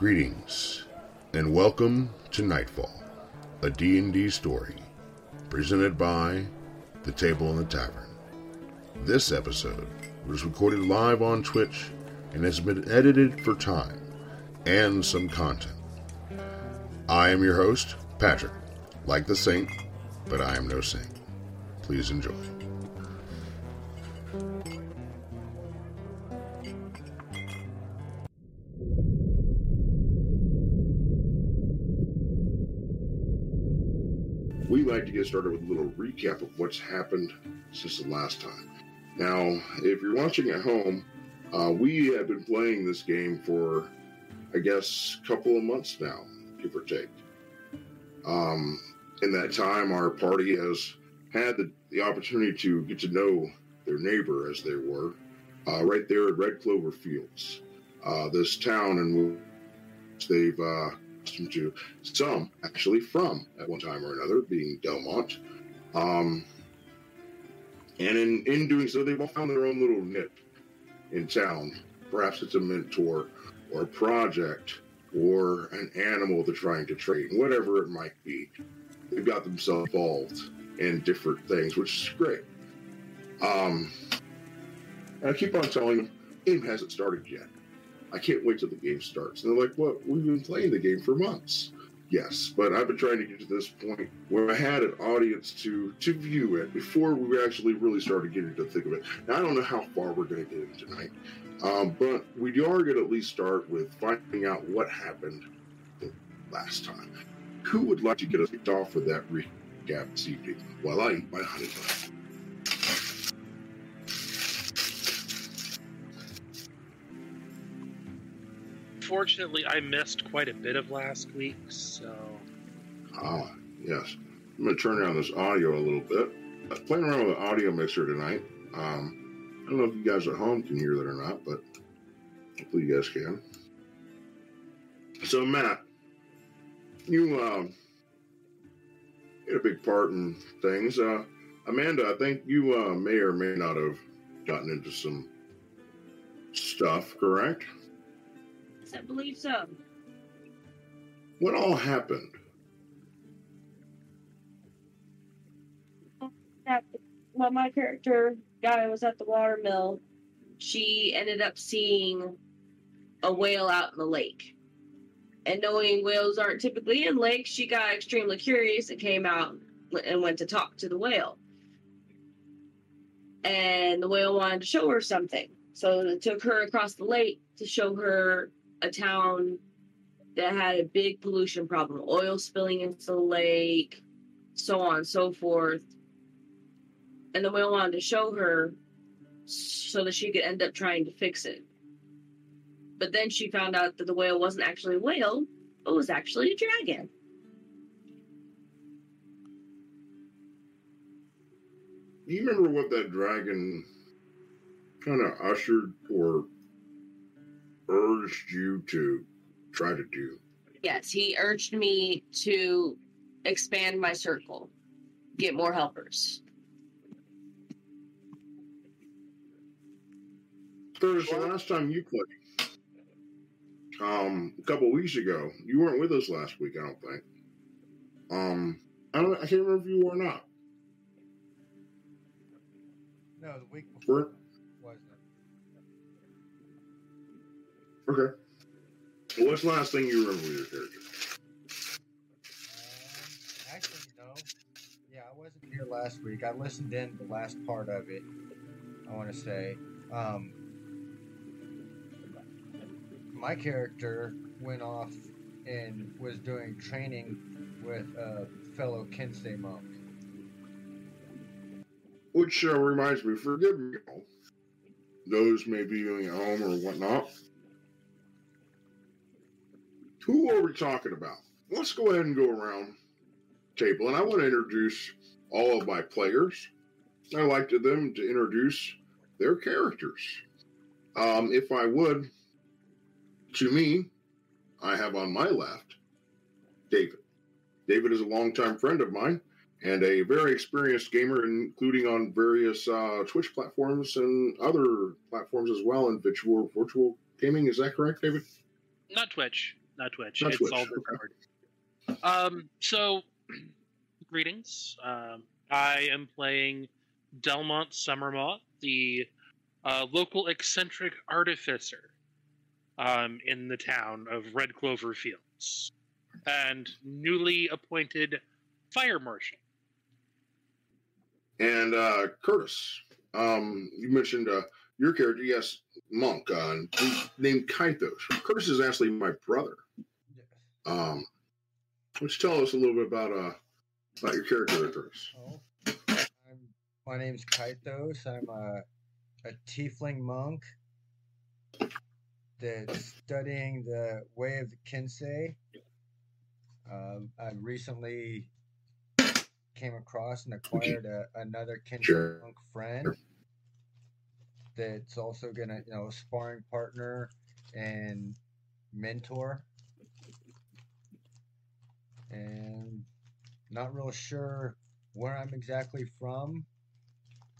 Greetings, and welcome to Nightfall, a D&D story, presented by The Table in the Tavern. This episode was recorded live on Twitch and has been edited for time and some content. I am your host, Patrick, like the saint, but I am no saint. Please enjoy. We like to get started with a little recap of what's happened since the last time. Now, if you're watching at home, uh, we have been playing this game for, I guess, a couple of months now, give or take. Um, in that time, our party has had the, the opportunity to get to know their neighbor, as they were, uh, right there at Red Clover Fields. Uh, this town in which they've to some actually from at one time or another, being Delmont. Um, and in, in doing so, they've all found their own little nip in town. Perhaps it's a mentor or a project or an animal they're trying to train, whatever it might be. They've got themselves involved in different things, which is great. Um, I keep on telling them, game hasn't started yet. I can't wait till the game starts. And they're like, well, we've been playing the game for months. Yes, but I've been trying to get to this point where I had an audience to to view it before we actually really started getting to think of it. Now I don't know how far we're going to get in tonight, um, but we are going to at least start with finding out what happened last time. Who would like to get us kicked off with that recap this evening while I eat my honey bun? Fortunately, I missed quite a bit of last week, so. Ah, yes. I'm going to turn down this audio a little bit. I was playing around with the audio mixer tonight. Um, I don't know if you guys at home can hear that or not, but hopefully you guys can. So, Matt, you um, had a big part in things. Uh, Amanda, I think you uh, may or may not have gotten into some stuff, correct? Yes, I believe so. What all happened? While my character guy was at the watermill, she ended up seeing a whale out in the lake. And knowing whales aren't typically in lakes, she got extremely curious and came out and went to talk to the whale. And the whale wanted to show her something. So it took her across the lake to show her a town that had a big pollution problem, oil spilling into the lake, so on and so forth. And the whale wanted to show her so that she could end up trying to fix it. But then she found out that the whale wasn't actually a whale, but was actually a dragon. Do you remember what that dragon kind of ushered or urged you to try to do? Yes, he urged me to expand my circle, get more helpers. Curtis, the last time you played, um, a couple weeks ago, you weren't with us last week. I don't think. Um, I don't. I can't remember if you were or not. No, the week before Were okay. What's the last thing you remember with your character? Um, actually, no. Yeah, I wasn't here last week. I listened in the last part of it. I want to say, um, my character went off and was doing training with a fellow Kinsei monk. Which uh, reminds me, forgive me, those may be viewing at home or whatnot. Who are we talking about? Let's go ahead and go around table, and I want to introduce all of my players. I like to them to introduce their characters. Um, if I would, to me, I have on my left David. David is a longtime friend of mine and a very experienced gamer, including on various uh, Twitch platforms and other platforms as well in virtual virtual gaming. Is that correct, David? Not Twitch. Not Twitch. Not it's Twitch, all okay. Discord. Um, so, greetings. Um, I am playing Delmont Summermoth, the uh, local eccentric artificer um, in the town of Red Clover Fields, and newly appointed fire marshal. And uh, Curtis, um, you mentioned uh, your character, yes, Monk, uh, named Kaitos. Curtis is actually my brother. Um, why don't you tell us a little bit about uh, about your character, there, Oh, I'm, my name's Kaitos. I'm a, a tiefling monk that's studying the way of the Kinsei. Um, I recently came across and acquired a, another Kinsei Sure. monk friend that's also gonna, you know, sparring partner and mentor. And not real sure where I'm exactly from.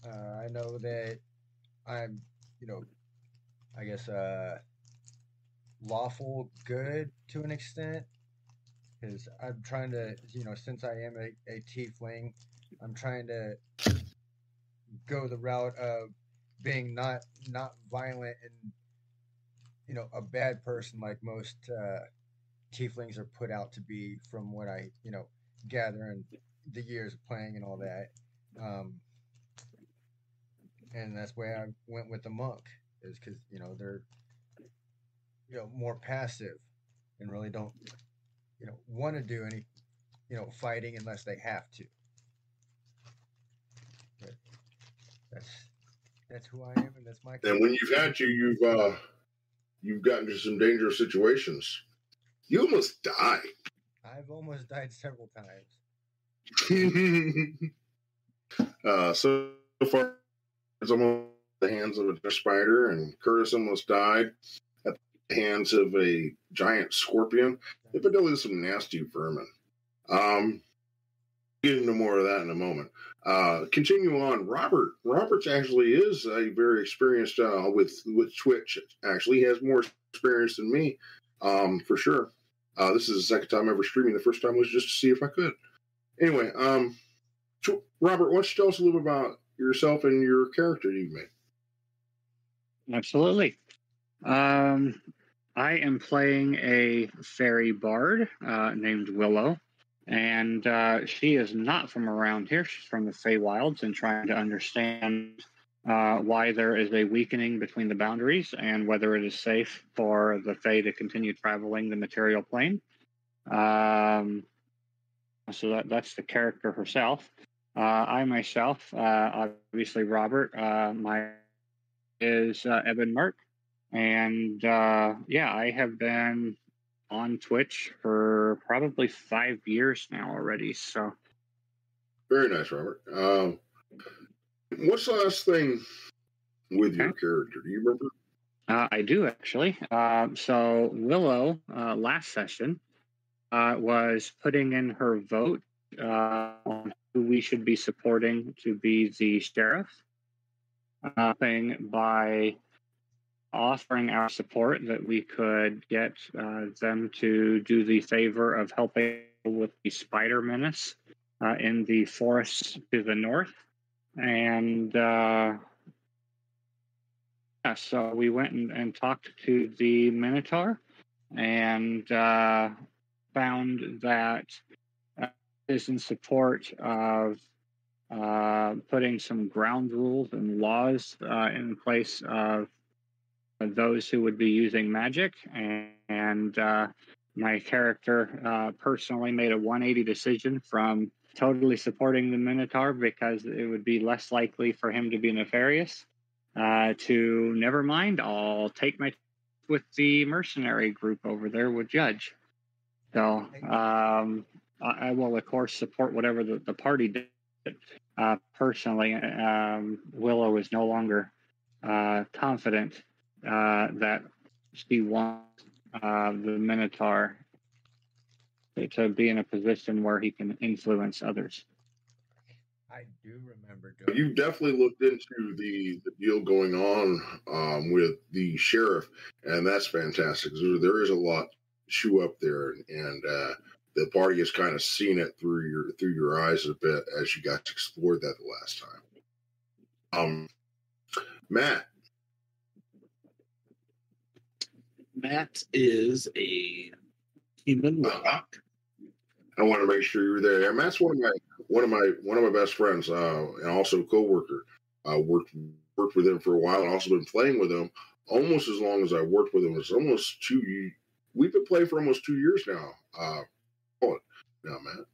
Uh, I know that I'm, you know, I guess uh, lawful good to an extent, because I'm trying to, you know, since I am a, a tiefling, I'm trying to go the route of being not not violent and you know a bad person like most uh, tieflings are put out to be from what I you know gather in the years of playing and all that. Um, and that's why I went with the monk is because you know they're you know more passive and really don't you know want to do any you know fighting unless they have to. But that's that's who I am and that's my. And when you've had to, you've uh, you've gotten into some dangerous situations. You almost died. I've almost died several times. uh, so far, it's almost the hands of a spider, and Curtis almost died at the hands of a giant scorpion. They've been dealing with some nasty vermin. Um, get into more of that in a moment. Uh, continue on, Robert. Robert's actually is a very experienced uh, with with Twitch. Actually, he has more experience than me, um, for sure. Uh, this is the second time ever streaming. The first time was just to see if I could. Anyway, um, Tw- Robert, why don't you tell us a little bit about yourself and your character you've made? Absolutely. Um, I am playing a fairy bard uh, named Willow, and uh, she is not from around here. She's from the Feywilds and trying to understand uh, why there is a weakening between the boundaries and whether it is safe for the Fey to continue traveling the material plane. Um, so that, that's the character herself. Uh, I myself, uh, obviously Robert, uh, my is uh, Evan Merck, and yeah, I have been on Twitch for probably five years now already. So Very nice, Robert. Um, what's the last thing with your character? Do you remember? uh, I do actually. Uh, so Willow uh, last session uh, was putting in her vote uh, on who we should be supporting to be the sheriff. Uh, thing by offering our support that we could get uh, them to do the favor of helping with the spider menace uh, in the forests to the north. And uh, yeah, so we went and, and talked to the Minotaur and uh, found that uh, is in support of uh, putting some ground rules and laws uh, in place of those who would be using magic. And, and uh, my character uh, personally made a 180 decision from totally supporting the Minotaur because it would be less likely for him to be nefarious uh, to never mind, I'll take my with the mercenary group over there with Judge. So um, I, I will, of course, support whatever the, the party did. Uh, personally, um, Willow is no longer uh, confident uh, that she wants uh, the Minotaur to- to be in a position where he can influence others. I do remember doing. You definitely looked into the, the deal going on um, with the sheriff, and that's fantastic. There is a lot shoe up there, and, and uh, the party has kind of seen it through your through your eyes a bit as you got to explore that the last time. Um, Matt, Matt is a human warlock. I want to make sure you were there. Yeah, Matt's one of my one of my one of my best friends, uh, and also a coworker. I worked worked with him for a while, and also been playing with him almost as long as I worked with him. It's almost two. We've been playing for almost two years now. Uh, oh, now, Matt,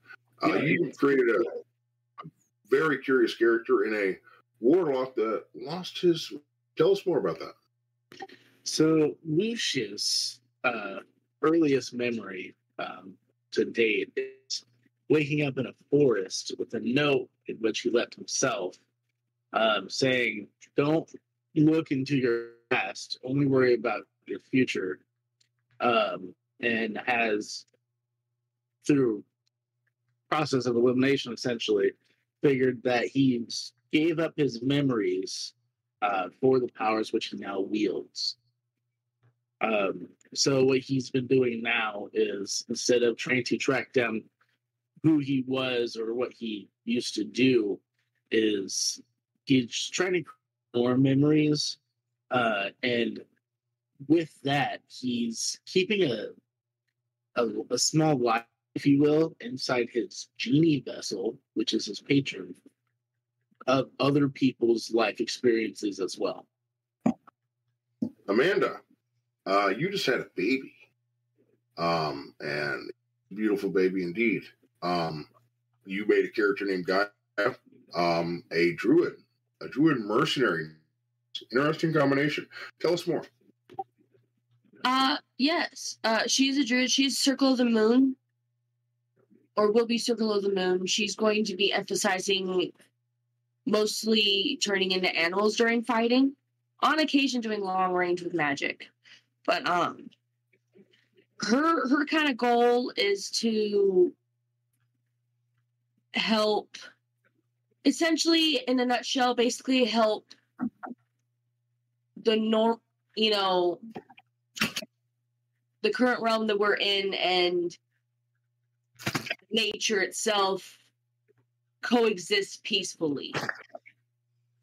uh, Yeah. you created a, a very curious character in a warlock that lost his. Tell us more about that. So Lucius' uh, earliest memory um, to date is waking up in a forest with a note in which he left himself, um, saying, "Don't look into your past. Only worry about your future." Um, and has, through process of elimination, essentially figured that he gave up his memories uh, for the powers which he now wields. Um, so what he's been doing now is instead of trying to track down who he was or what he used to do, is he's trying to more memories, uh, and with that, he's keeping a a, a small life, if you will, inside his genie vessel, which is his patron, of other people's life experiences as well. Amanda, uh, you just had a baby, um, and beautiful baby indeed. Um, you made a character named Guy, um, a druid, a druid mercenary. Interesting combination. Tell us more. Uh, yes. Uh, she's a druid. She's Circle of the Moon, or will be Circle of the Moon. She's going to be emphasizing mostly turning into animals during fighting, on occasion doing long range with magic. But um, her her kind of goal is to help, essentially, in a nutshell, basically help the norm, you know, the current realm that we're in and nature itself coexist peacefully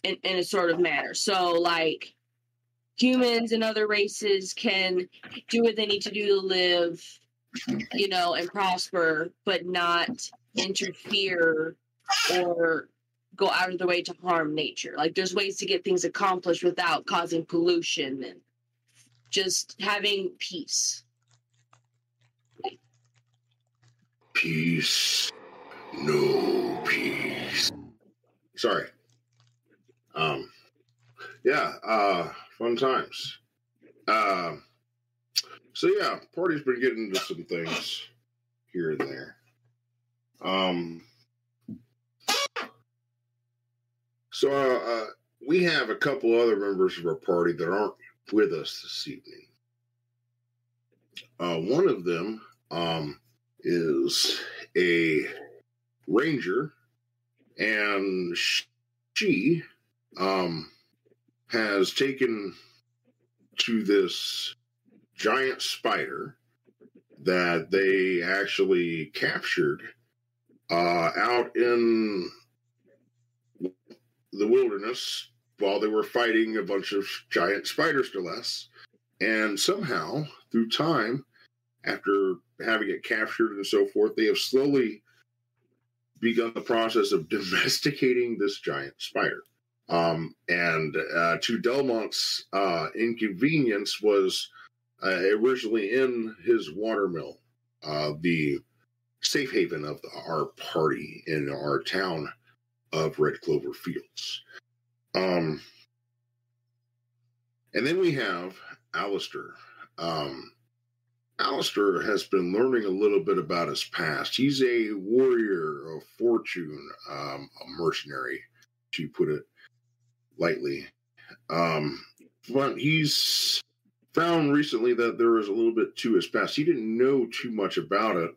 in, in a sort of manner. So, like, humans and other races can do what they need to do to live, you know, and prosper, but not interfere or go out of their way to harm nature. Like, there's ways to get things accomplished without causing pollution and just having peace. Peace, no peace. Sorry. Um, yeah, uh, fun times. Um, so yeah, party's been getting into some things here and there. Um, so uh, uh, we have a couple other members of our party that aren't with us this evening. Uh, one of them um, is a ranger, and she um, has taken to this giant spider that they actually captured uh, out in the wilderness while they were fighting a bunch of giant spiders to less. And somehow, through time, after having it captured and so forth, they have slowly begun the process of domesticating this giant spider. Um, and uh, to Delmont's uh, inconvenience was uh, originally in his watermill, uh, the safe haven of our party in our town of Red Clover Fields. Um, and then we have Alistair. Um, Alistair has been learning a little bit about his past. He's a warrior of fortune, um, a mercenary, to put it lightly. Um, but he's found recently that there is a little bit to his past. He didn't know too much about it.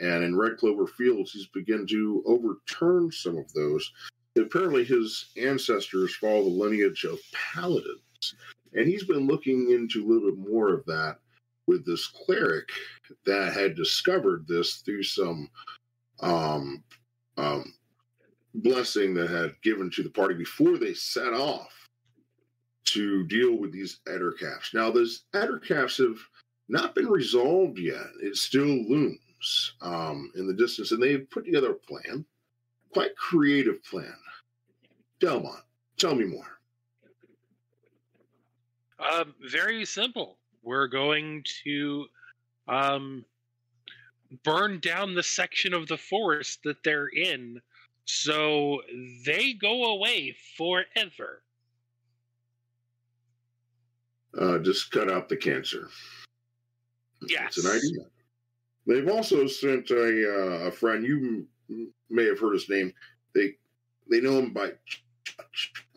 And in Red Clover Fields, he's begun to overturn some of those. Apparently, his ancestors follow the lineage of paladins. And he's been looking into a little bit more of that with this cleric that had discovered this through some um, um, blessing that had given to the party before they set off to deal with these Ettercaps. Now, those Ettercaps have not been resolved yet. It still looms um, in the distance, and they've put together a plan, quite creative plan. Delmont, tell me more. Um, very simple. We're going to um, burn down the section of the forest that they're in so they go away forever. Uh, just cut out the cancer. Yes. It's an idea. They've also sent a, uh, a friend. You m- may have heard his name. They they know him by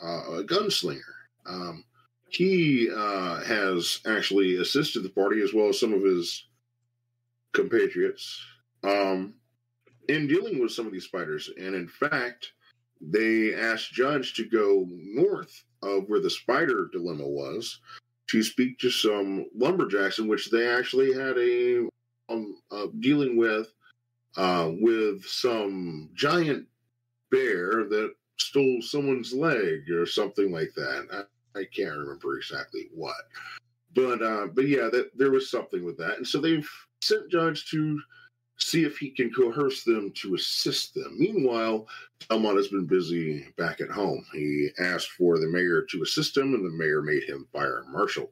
uh, a gunslinger. Um, he uh, has actually assisted the party as well as some of his compatriots um, in dealing with some of these spiders. And in fact, they asked Judge to go north of where the spider dilemma was to speak to some lumberjacks, in which they actually had a um, dealing with uh, with some giant bear that stole someone's leg or something like that. I, I can't remember exactly what, but uh, but yeah, that there was something with that, and so they've sent Judge to see if he can coerce them to assist them. Meanwhile, Delmont has been busy back at home. He asked for the mayor to assist him, and the mayor made him fire marshal,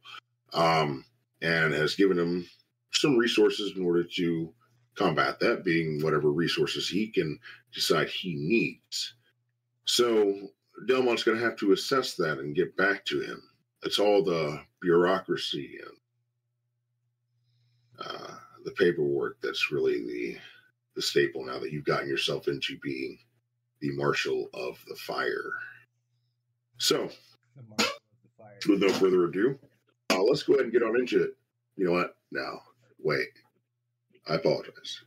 um, and has given him some resources in order to combat that, being whatever resources he can decide he needs. So Delmont's going to have to assess that and get back to him. It's all the bureaucracy and uh, the paperwork that's really the the staple now that you've gotten yourself into being the marshal of the fire. So, The of the fire. with no further ado, uh, let's go ahead and get on into it. You know what? Now, wait. I apologize.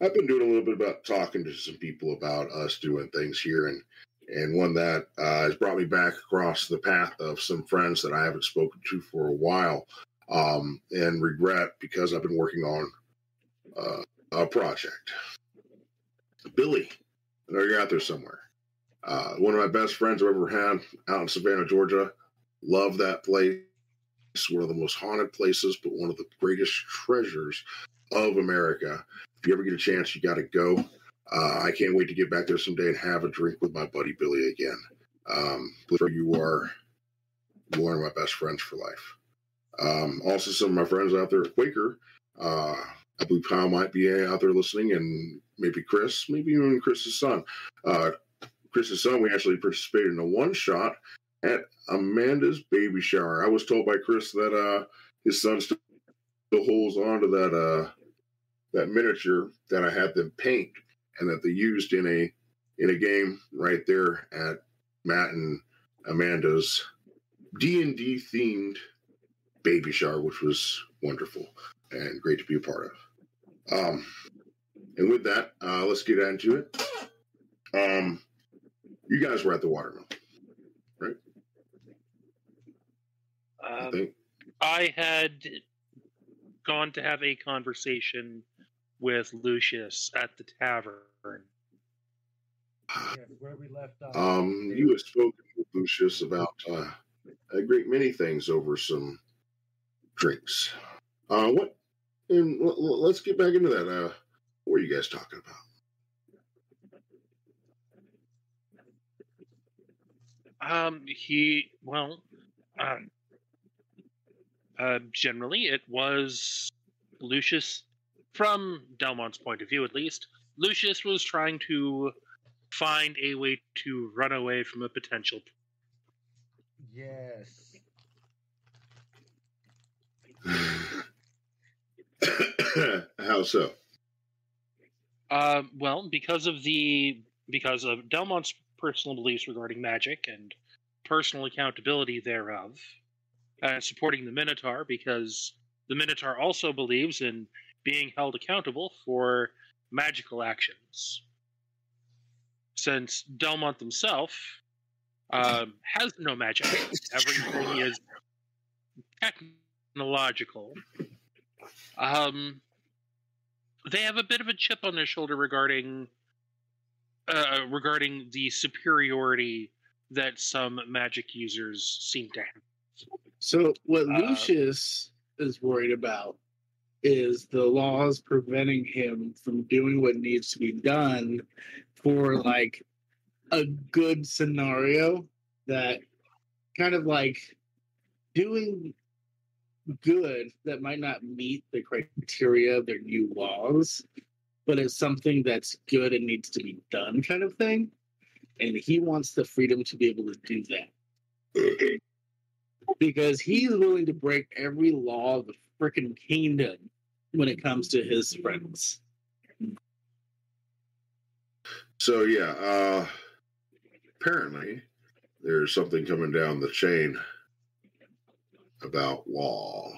I've been doing a little bit about talking to some people about us doing things here, and and one that uh, has brought me back across the path of some friends that I haven't spoken to for a while, um, and regret because I've been working on uh, a project. Billy, I know you're out there somewhere. Uh, one of my best friends I've ever had out in Savannah, Georgia. Love that place. It's one of the most haunted places, but one of the greatest treasures of America. If you ever get a chance, you got to go. Uh, I can't wait to get back there someday and have a drink with my buddy Billy again. Um, you are one of my best friends for life. Um, also, some of my friends out there, at Quaker. Uh, I believe Kyle might be out there listening, and maybe Chris, maybe even Chris's son. Uh, Chris's son, we actually participated in a one shot at Amanda's baby shower. I was told by Chris that uh, his son still holds on to that uh, that miniature that I had them paint and that they used in a in a game right there at Matt and Amanda's D and D themed baby shower, which was wonderful and great to be a part of. Um, and with that, uh, let's get into it. Um, you guys were at the watermill, I Um, think. I had gone to have a conversation with Lucius at the tavern. Yes, where we left off. Um, you had spoken with Lucius about uh, a great many things over some drinks. Uh, what? And l- l- let's get back into that. Uh, what were you guys talking about? Um, he well, uh, uh, generally it was Lucius, from Delmont's point of view at least. Lucius was trying to find a way to run away from a potential. Yes. How so? Uh, well, because of the because of Delmont's personal beliefs regarding magic and personal accountability thereof, and supporting the Minotaur because the Minotaur also believes in being held accountable for magical actions. Since Delmont himself um, has no magic, everything is technological. Um, they have a bit of a chip on their shoulder regarding uh, regarding the superiority that some magic users seem to have. So what Uh, Lucius is worried about is the laws preventing him from doing what needs to be done for like a good scenario that kind of like doing good that might not meet the criteria of their new laws, but it's something that's good and needs to be done kind of thing. And he wants the freedom to be able to do that because he's willing to break every law of the freaking kingdom when it comes to his friends. So yeah, uh apparently there's something coming down the chain about law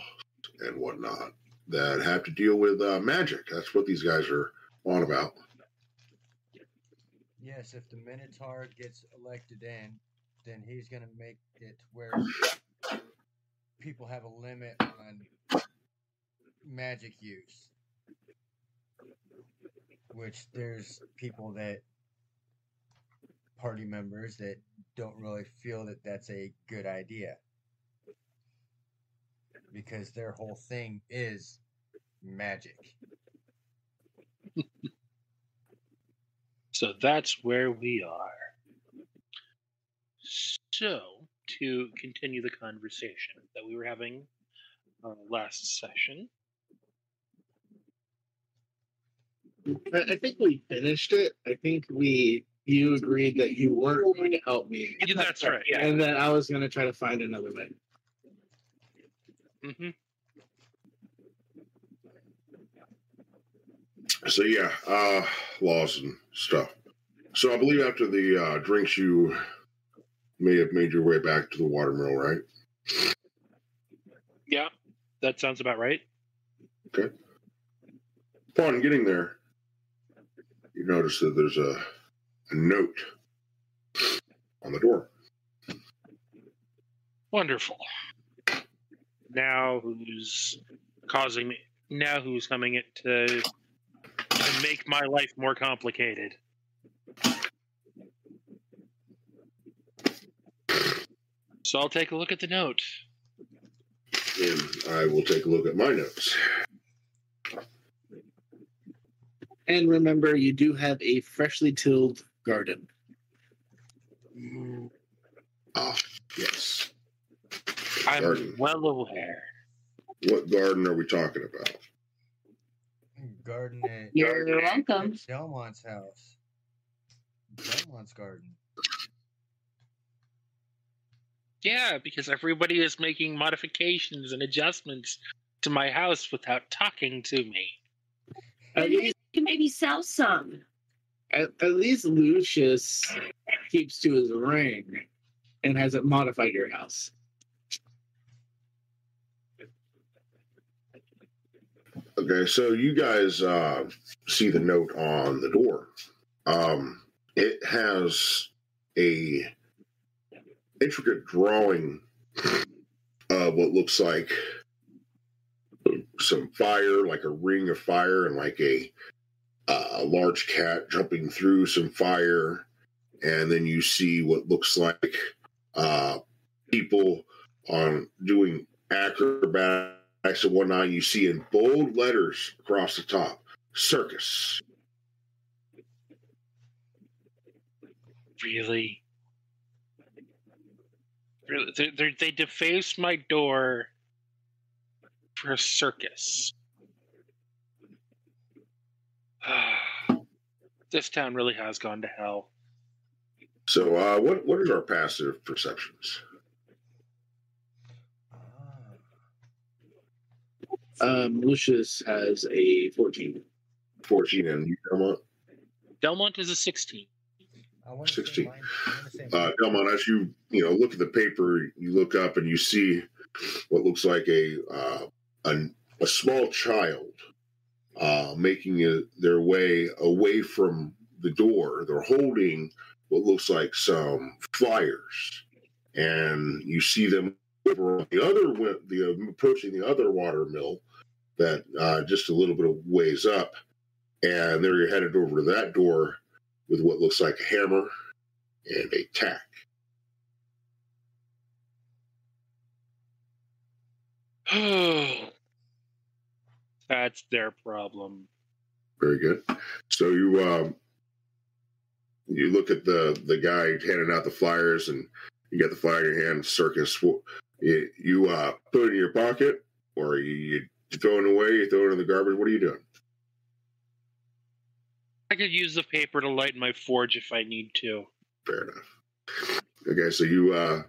and whatnot that have to deal with uh, magic. That's what these guys are on about. Yes, if the Minotaur gets elected in, then he's gonna make it where people have a limit on magic use. Which there's people that party members that don't really feel that that's a good idea. Because their whole thing is magic. So that's where we are. So, to continue the conversation that we were having uh, last session, I, I think we finished it. I think we you agreed that you weren't going to help me, Yeah, that's right. Yeah. and that I was going to try to find another way. Hmm So yeah, uh laws and stuff. So I believe after the uh drinks you may have made your way back to the watermill, right? Yeah, that sounds about right. Okay. Upon getting there, you notice that there's a, a note on the door. Wonderful. Now who's causing me? Now who's coming it to, to make my life more complicated? So I'll take a look at the note. And I will take a look at my notes. And remember, you do have a freshly tilled garden. Ah, yes. I'm Garden. well aware. What garden are we talking about? Garden at You're welcome. Delmont's house. Delmont's garden. Yeah, because everybody is making modifications and adjustments to my house without talking to me. At Maybe least, you can maybe sell some. at, at least Lucius keeps to his ring and hasn't modified your house. Okay, so you guys uh, see the note on the door. Um, it has a intricate drawing of what looks like some fire, like a ring of fire, and like a large cat jumping through some fire, and then you see what looks like uh, people on doing acrobatics and whatnot. You see in bold letters across the top, circus. Really? Really? They, they, they defaced my door for a circus. this town really has gone to hell. So, uh, what what are our passive perceptions? Um, Lucius has a 14. Fourteen and you, Delmont. Delmont is a 16. I want to 16. say mine, I wanna say Uh, Delmont, as you you know look at the paper, you look up and you see what looks like a uh, a, a small child uh, making it, their way away from the door. They're holding what looks like some flyers, and you see them over on the other the uh, approaching the other water mill, that uh, just a little bit of ways up, and there you're headed over to that door with what looks like a hammer and a tack. That's their problem. Very good. So you um, you look at the the guy handing out the flyers, and you got the flyer in your hand. Circus. You, you uh, put it in your pocket, or you, you throw it away. You throw it in the garbage. What are you doing? I could use the paper to light my forge if I need to. Fair enough. Okay, so you uh,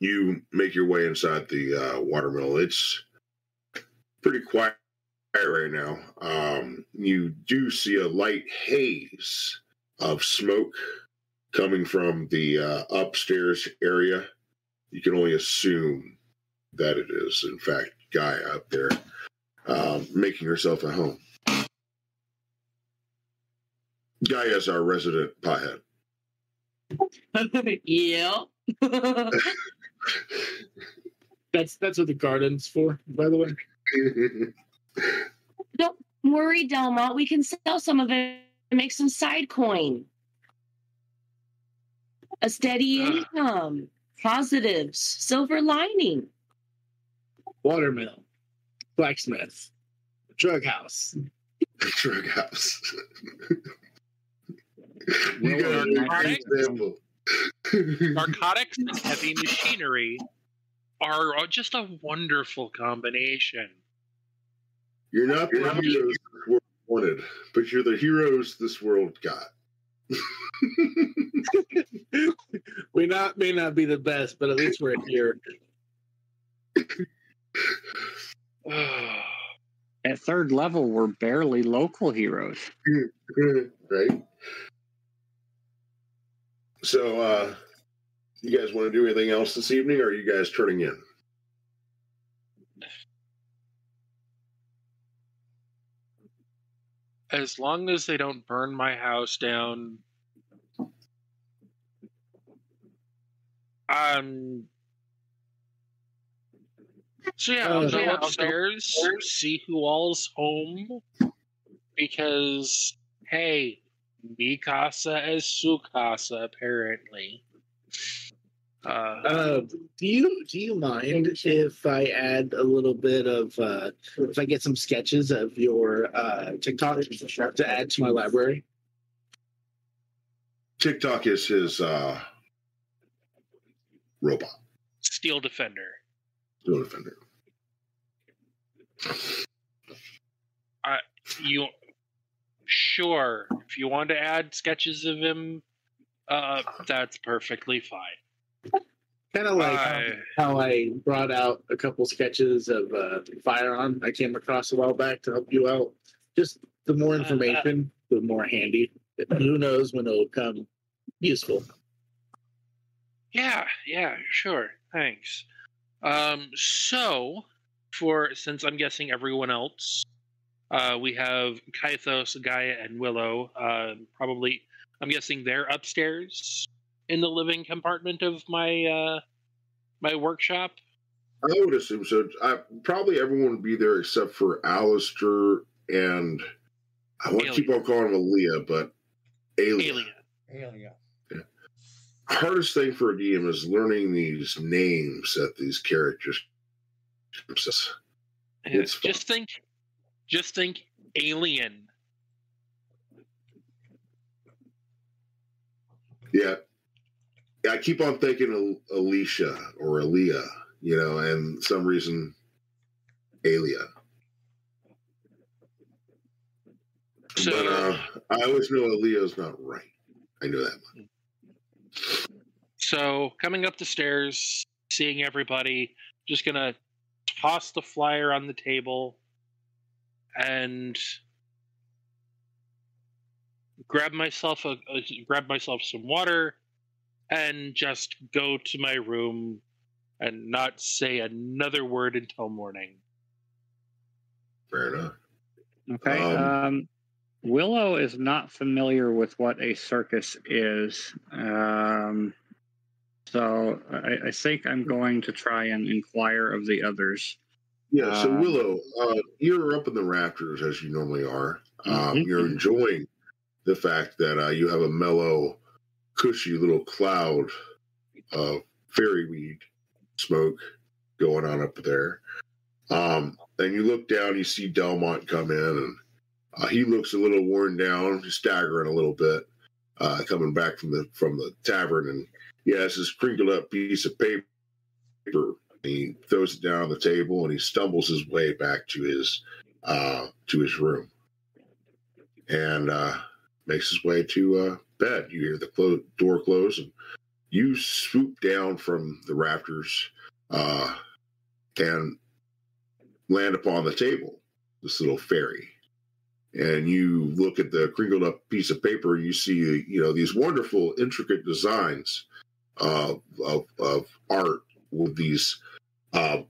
you make your way inside the uh, watermill. It's pretty quiet right now. Um, you do see a light haze of smoke coming from the uh, upstairs area. You can only assume that it is, in fact, Gaia up there um, making herself at home. Guy is our resident pothead. yeah. That's that's what the garden's for, by the way. Don't worry, Delmont. We can sell some of it and make some side coin. A steady income, positives, silver lining. Watermill, blacksmith, drug house. Drug house. You got a great example. Narcotics and heavy machinery are just a wonderful combination. You're not the You're not- heroes this world wanted, but you're the heroes this world got. we not may not be the best, but at least we're here. At third level, we're barely local heroes. right? So, uh, you guys want to do anything else this evening, or are you guys turning in? As long as they don't burn my house down, um. So yeah, I'll go yeah, I'll go upstairs, see who all's home, because hey, Mikasa is Sukasa apparently. Uh, Uh, do you do you mind if I add a little bit of uh, if I get some sketches of your uh, TikTok to add to my library? TikTok is his uh, robot, Steel Defender. Steel Defender. you sure if you want to add sketches of him uh that's perfectly fine Kind of like how- I- how I brought out a couple sketches of uh, Firearm I came across a while back to help you out. Just the more information, the more handy. Who knows when it'll come useful. yeah yeah sure thanks um so for since i'm guessing everyone else uh we have kythos gaia and willow uh probably i'm guessing they're upstairs in the living compartment of my uh my workshop I would assume so. I, probably everyone would be there except for Alistair and I want to keep on calling him Aaliyah, but Alien. alien Alien. Hardest thing for a DM is learning these names that these characters. It's fun. just think just think alien Yeah. Yeah, I keep on thinking Alicia or Aaliyah, you know, and some reason Alia. So- but uh, I always know Aaliyah's not right. I know that much. So coming up the stairs, seeing everybody, just gonna toss the flyer on the table and grab myself a, a grab myself some water and just go to my room and not say another word until morning. Fair enough. Okay. Um, Um, Willow is not familiar with what a circus is. Um, so I, I think I'm going to try and inquire of the others Yeah, so Um, Willow, uh, you're up in the rafters as you normally are. Um, Mhm. You're enjoying the fact that uh, you have a mellow, cushy little cloud of fairy weed smoke going on up there. Um, and you look down, you see Delmont come in, and uh, he looks a little worn down, staggering a little bit, uh, coming back from the from the tavern, and he has this crinkled up piece of paper. He throws it down on the table, and he stumbles his way back to his uh, to his room, and uh, makes his way to uh, bed. You hear the clo- door close, and you swoop down from the rafters uh, and land upon the table. This little fairy, and you look at the crinkled up piece of paper, and you see you know these wonderful, intricate designs uh, of of art with these uh,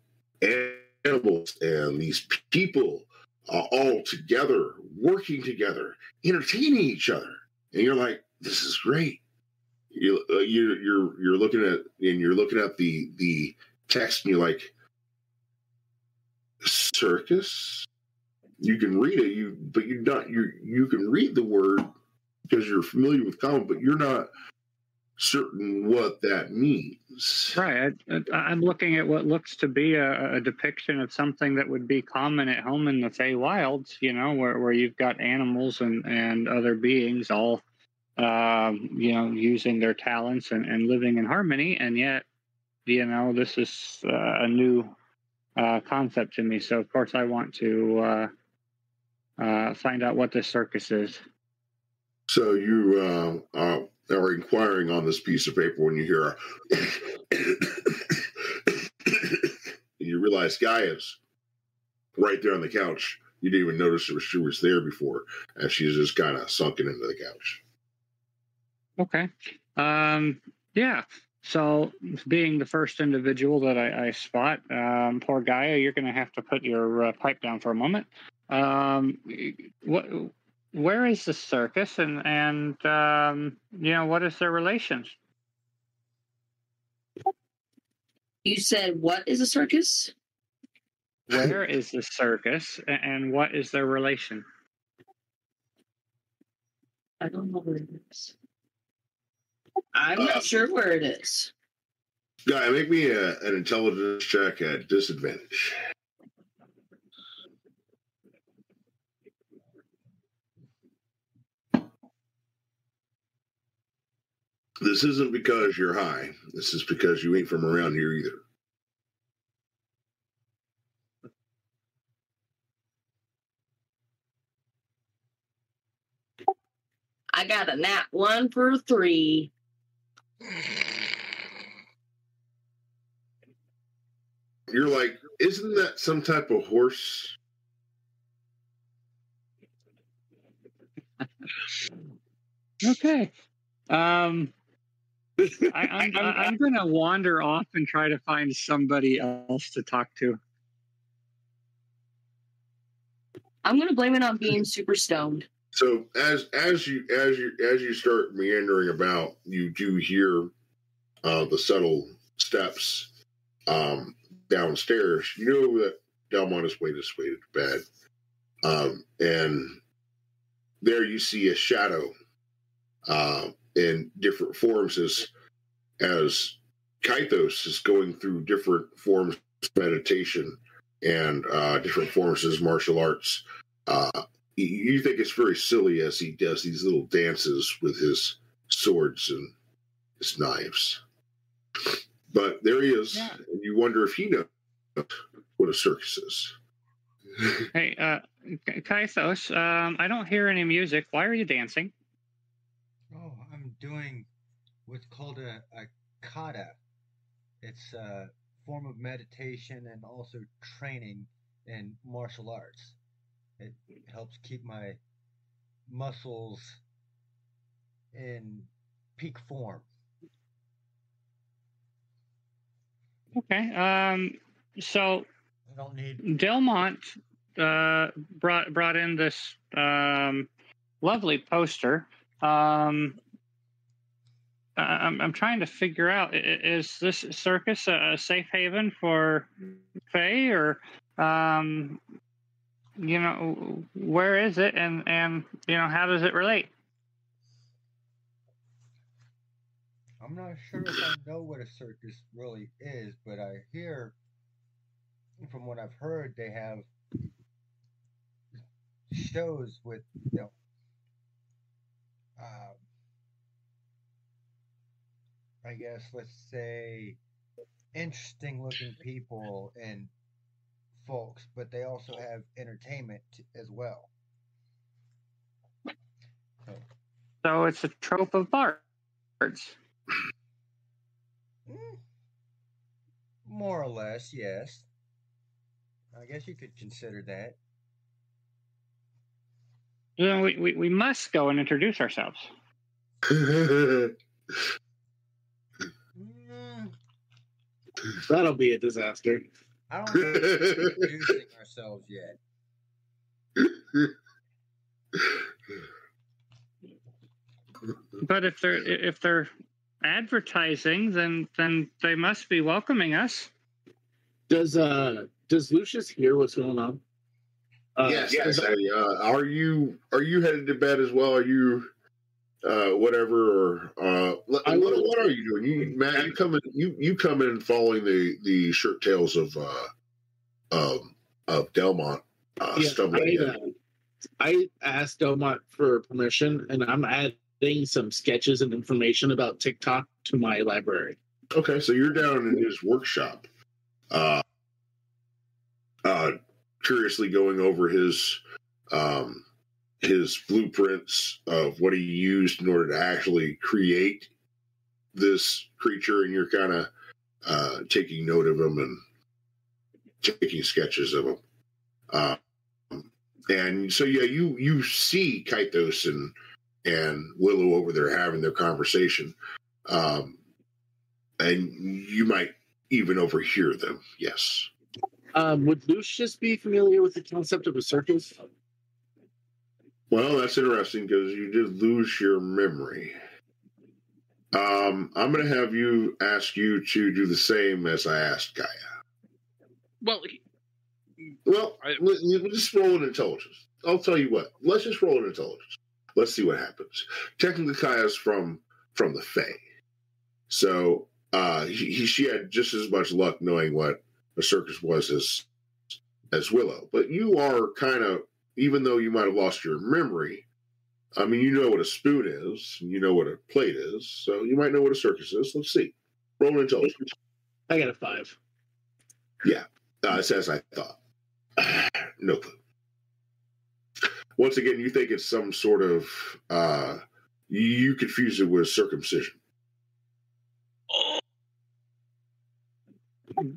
animals and these people uh, all together, working together, entertaining each other, and you're like, this is great. You uh, you're you're you're looking at and you're looking at the the text, and you're like, circus. You can read it, you but you're not you you can read the word because you're familiar with comic, but you're not certain what that means. Right. I, I'm looking at what looks to be a, a depiction of something that would be common at home in the Feywilds, you know, where, where you've got animals and, and other beings all, um, you know, using their talents and, and living in harmony. And yet, you know, this is uh, a new uh, concept to me. So, of course, I want to uh, uh, find out what this circus is. So you uh, uh, are inquiring on this piece of paper when you hear and you realize Gaia is right there on the couch. You didn't even notice that she was there before, and she's just kind of sunken into the couch. Okay. Um, yeah. So, being the first individual that I, I spot, um, poor Gaia, you're going to have to put your uh, pipe down for a moment. Um, what, where is the circus, and and um, you know what is their relations? You said what is a circus? Where is the circus, and what is their relation? I don't know where it is. I'm Uh, not sure where it is. Gaia, make me a, an intelligence check at disadvantage. This isn't because you're high. This is because you ain't from around here either. I got a nap one for three. You're like, isn't that some type of horse? Okay. Um, I, I'm, I, I'm going to wander off and try to find somebody else to talk to. I'm gonna blame it on being super stoned. So as as you as you as you start meandering about, you do hear uh, the subtle steps um, downstairs. You know that Delmont is way to way to bed, um, and there you see a shadow uh, in different forms as as Kythos is going through different forms of meditation and uh, different forms of martial arts. Uh, you- you think it's very silly as he does these little dances with his swords and his knives. But there he is, Yeah. and you wonder if he knows what a circus is. Hey, uh, K- Kythos, um, I don't hear any music. Why are you dancing? Doing what's called a, a kata. It's a form of meditation and also training in martial arts. It helps keep my muscles in peak form. Okay. Um, so I don't need Delmont uh, brought brought in this um, lovely poster. Um, I'm I'm trying to figure out is this circus a, safe haven for Fae, or um, you know, where is it, and and you know, how does it relate? I'm not sure if I know what a circus really is, but I hear from what I've heard they have shows with you know um, I guess let's say interesting looking people and folks, but they also have entertainment as well. So it's a trope of bards. Mm, More or less, yes. I guess you could consider that. You know, we, we, we must go and introduce ourselves. Mm, That'll be a disaster. I don't know if we're introducing ourselves yet. But if they're if they're advertising, then then they must be welcoming us. Does uh does Lucius hear what's going on? Uh, yes, yes. I, uh, are you are you headed to bed as well? Are you uh, whatever? Or uh, what, what, are you doing? You Matt, you come in you you come in following the the shirt tails of uh, um, of Delmont uh, Yeah, stumbling. I, uh, I asked Delmont for permission, and I'm adding some sketches and information about TikTok to my library. Okay, so you're down in his workshop, uh, uh, curiously going over his um, his blueprints of what he used in order to actually create this creature, and you're kind of uh, taking note of him and taking sketches of him. Um, and so, yeah, you you see Kaitos and and Willow over there having their conversation. Um, and you might even overhear them. Yes. Um, would Lucius be familiar with the concept of a circus? Well, that's interesting because you did lose your memory. Um, I'm going to have you ask you to do the same as I asked Gaia. Well, he- Well, I- let, let- just roll an intelligence. I'll tell you what. Let's just roll an intelligence. Let's see what happens. Technically, Gaia's from from the Fae, so uh, he, he she had just as much luck knowing what a circus was as as Willow. But you are kind of, even though you might have lost your memory, I mean, you know what a spoon is, and you know what a plate is, so you might know what a circus is. Let's see. Roll an intelligence. I got a five. Uh, it's as I thought. no clue. Once again, you think it's some sort of uh you confuse it with circumcision.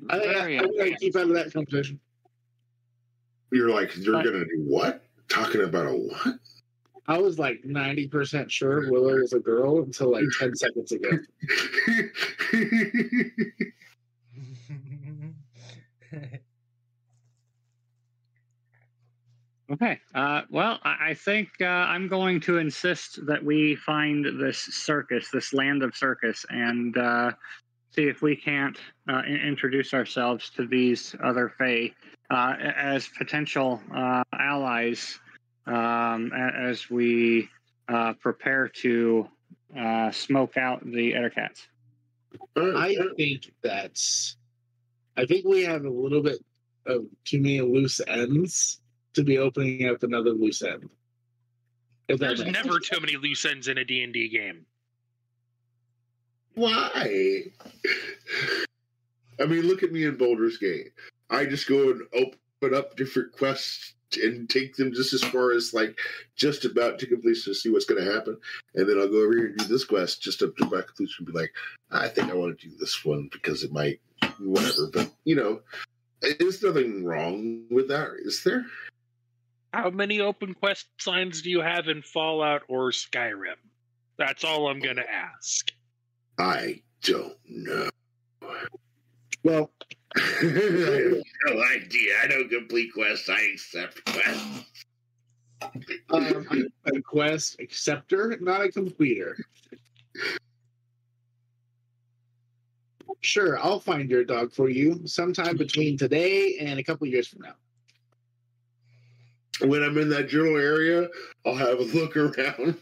I, I, I'm going to keep out of that conversation. You're like, you're gonna do what? Talking about a what? I was like 90% sure Willow was a girl until like 10 seconds ago. Okay. Uh, well, I, I think uh, I'm going to insist that we find this circus, this land of circus, and uh, see if we can't uh, introduce ourselves to these other Fae uh, as potential uh, allies um, as we uh, prepare to uh, smoke out the Ettercaps. I think that's. I think we have a little bit of too many loose ends to be opening up another loose end. If there's never too many loose ends in a D&D game. Why? I mean, look at me in Baldur's Gate. I just go and open up different quests and take them just as far as like just about to completion to see what's going to happen, and then I'll go over here and do this quest just up to my conclusion and be like, I think I want to do this one because it might whatever. But you know, there's nothing wrong with that, is there? How many open quest signs do you have in Fallout or Skyrim? That's all I'm going to ask. I don't know. Well, no idea. I don't complete quests. I accept quests. um, I'm a quest acceptor, not a completer. Sure, I'll find your dog for you sometime between today and a couple years from now. When I'm in that general area, I'll have a look around.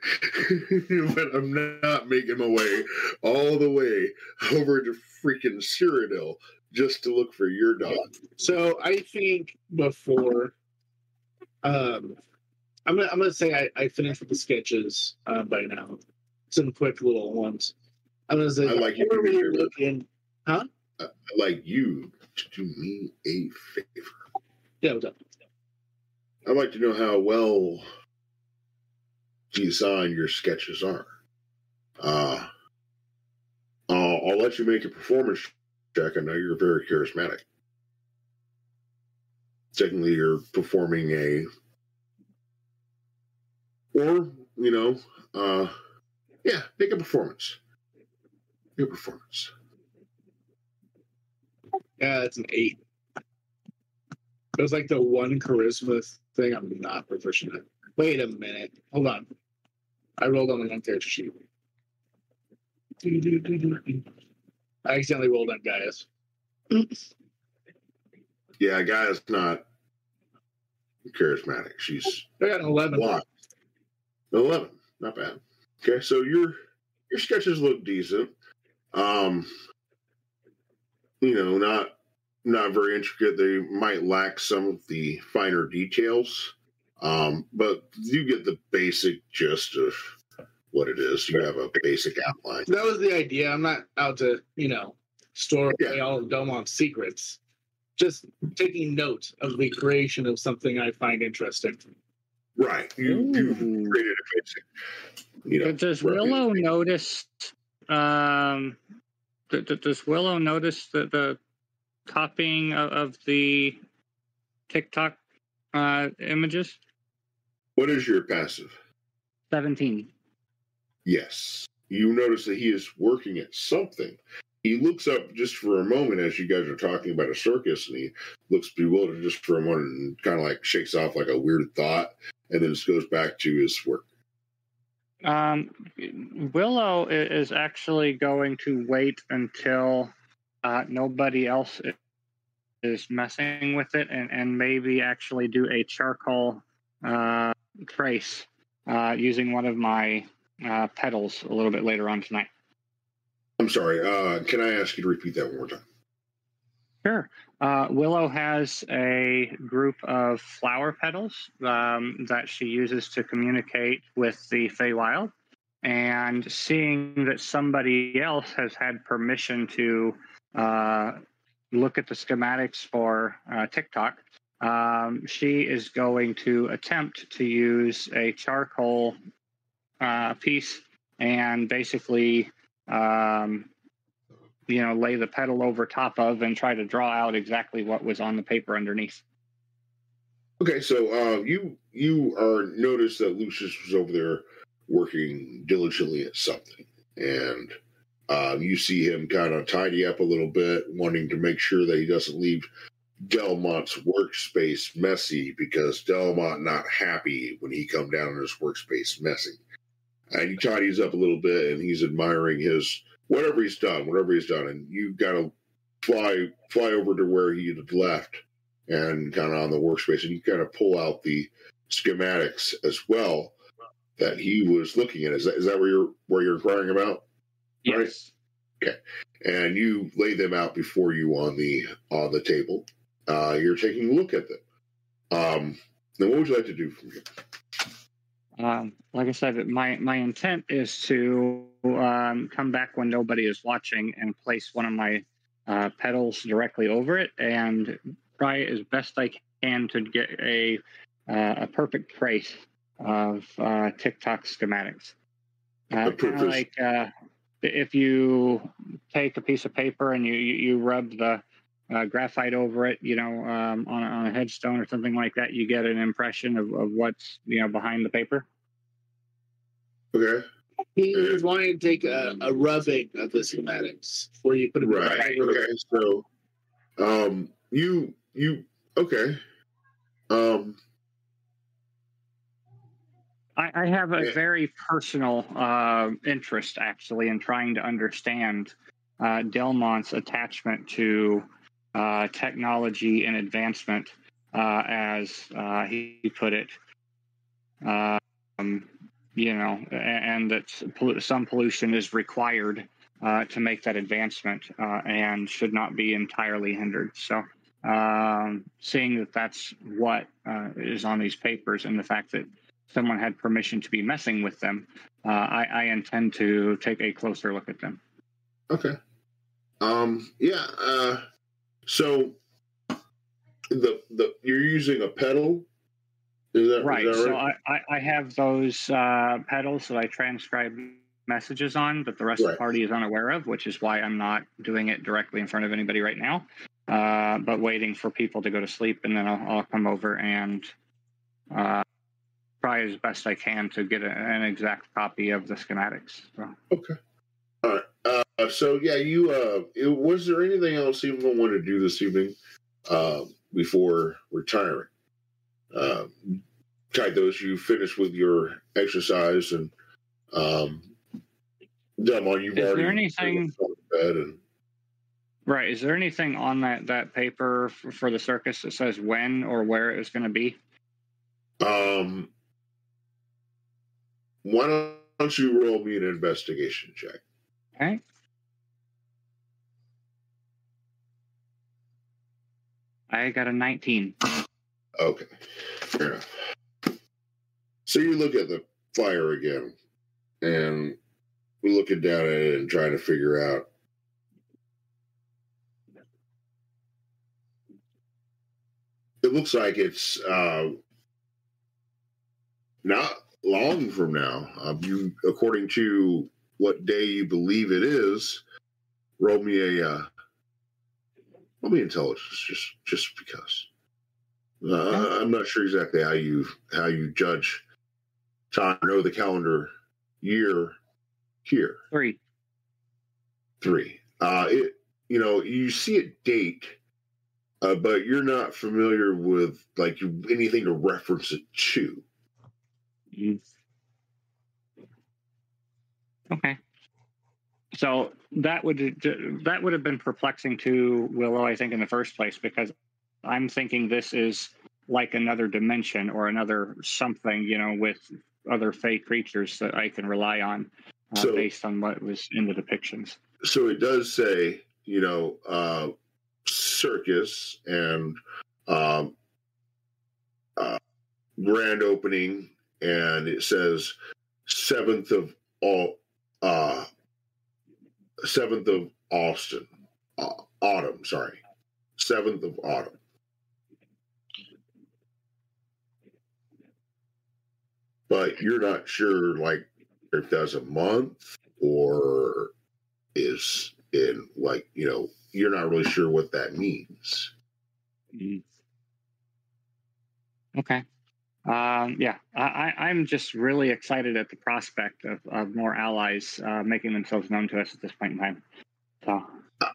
but I'm not making my way all the way over to freaking Cyrodiil just to look for your dog. So I think before, um, I'm gonna I'm gonna say I, I finished with the sketches uh, by now. Some quick little ones. I'm gonna say I like you to be we here. look in. I like you to do me a favor. Yeah, what's up? I'd like to know how well designed your sketches are. Uh, I'll, I'll let you make a performance check. I know you're very charismatic. Secondly, you're performing a, or you know, uh, yeah, make a performance. A performance. Yeah, it's an eight. It was like the one charisma thing I'm not proficient at. Wait a minute. Hold on. I rolled on the wrong character sheet. I accidentally rolled on Gaia's. Yeah, Gaia is not charismatic. She's I got an 11. Why? Eleven, not bad. Okay, so your your sketches look decent. Um, you know, not not very intricate. They might lack some of the finer details, um, but you get the basic gist of what it is. You have a basic outline. That was the idea. I'm not out to, you know, store away Yeah. all of Delmont's secrets. Just taking note of the creation of something I find interesting. Right. You you created a basic. You know, But does right. Willow notice? Um, d- d- does Willow notice the the copying of, of the TikTok uh, images? What is your passive? Seventeen. Yes. You notice that he is working at something. He looks up just for a moment as you guys are talking about a circus and he looks bewildered just for a moment and kind of like shakes off like a weird thought and then just goes back to his work. Um, Willow is actually going to wait until uh, nobody else is messing with it, and, and maybe actually do a charcoal uh, trace uh, using one of my uh, petals a little bit later on tonight. I'm sorry. Uh, can I ask you to repeat that one more time? Sure. Uh, Willow has a group of flower petals um, that she uses to communicate with the Feywild. And seeing that somebody else has had permission to uh, look at the schematics for uh, TikTok, um, she is going to attempt to use a charcoal uh, piece and basically um, you know lay the petal over top of and try to draw out exactly what was on the paper underneath. Okay, so uh, you you are noticed that Lucius was over there working diligently at something, and uh, you see him kind of tidy up a little bit, wanting to make sure that he doesn't leave Delmont's workspace messy because Delmont not happy when he come down in his workspace messy. And he tidies up a little bit, and he's admiring his whatever he's done, whatever he's done, and you got to fly fly over to where he had left and kind of on the workspace, and you kind of pull out the schematics as well that he was looking at. Is that is that where you're where you're inquiring about? Yes. Right. Okay. And you lay them out before you on the on the table. Uh, you're taking a look at them. Um, now, what would you like to do from here? um, like i said my my intent is to um, come back when nobody is watching and place one of my uh, petals directly over it and try as best i can to get a uh, a perfect trace of uh, tiktok schematics uh, A kind of perfect- like uh, if you take a piece of paper and you you, you rub the uh, graphite over it, you know, um, on, a- on a headstone or something like that, you get an impression of, of what's you know behind the paper. Okay. He was wanting to take a, a rubbing of the schematics before you put it Right. Okay. So, um, you you okay? Um, I, I have a Yeah. very personal uh, interest actually in trying to understand uh, Delmont's attachment to uh, technology and advancement, uh, as uh, he put it. Um, you know, and that some pollution is required uh, to make that advancement uh, and should not be entirely hindered. So, um, seeing that that's what is on these papers and the fact that someone had permission to be messing with them, I, I, intend to take a closer look at them. Okay. Um. Yeah. So the the you're using a petal is that right? Is that right? So I, I, have those uh, petals that I transcribe messages on that the rest right. of the party is unaware of, which is why I'm not doing it directly in front of anybody right now, uh, but waiting for people to go to sleep, and then I'll, I'll come over and uh, try as best I can to get a, an exact copy of the schematics. So. Okay. Uh, so yeah, you uh, it, was there anything else you even want to do this evening uh, before retiring? uh, those you finish with your exercise and um, Delmont, you've is already there anything bed and right? Is there anything on that that paper for, for the circus that says when or where it was going to be? Um, why don't you roll me an investigation check? Okay. I got a 19. Okay, fair enough. So you look at the fire again, and we're looking down at it and trying to figure out. It looks like it's uh, not long from now. Um, you, according to what day you believe it is, roll me a uh, me intelligence, just just because. Uh, I'm not sure exactly how you how you judge time. Know the calendar year here. Three. Three. Uh, it you know you see a date, uh, but you're not familiar with like anything to reference it to. Okay. So that would that would have been perplexing to Willow, I think, in the first place, because I'm thinking this is like another dimension or another something, you know, with other fake creatures that I can rely on uh, so, based on what was in the depictions. So it does say, you know, uh, circus and um, uh, grand opening, and it says seventh of all, uh, seventh of Austin, uh, autumn. Sorry, seventh of autumn. but you're not sure like if that's a month or is in like you know you're not really sure what that means mm-hmm. okay um, yeah I, i'm just really excited at the prospect of, of more allies uh, making themselves known to us at this point in time so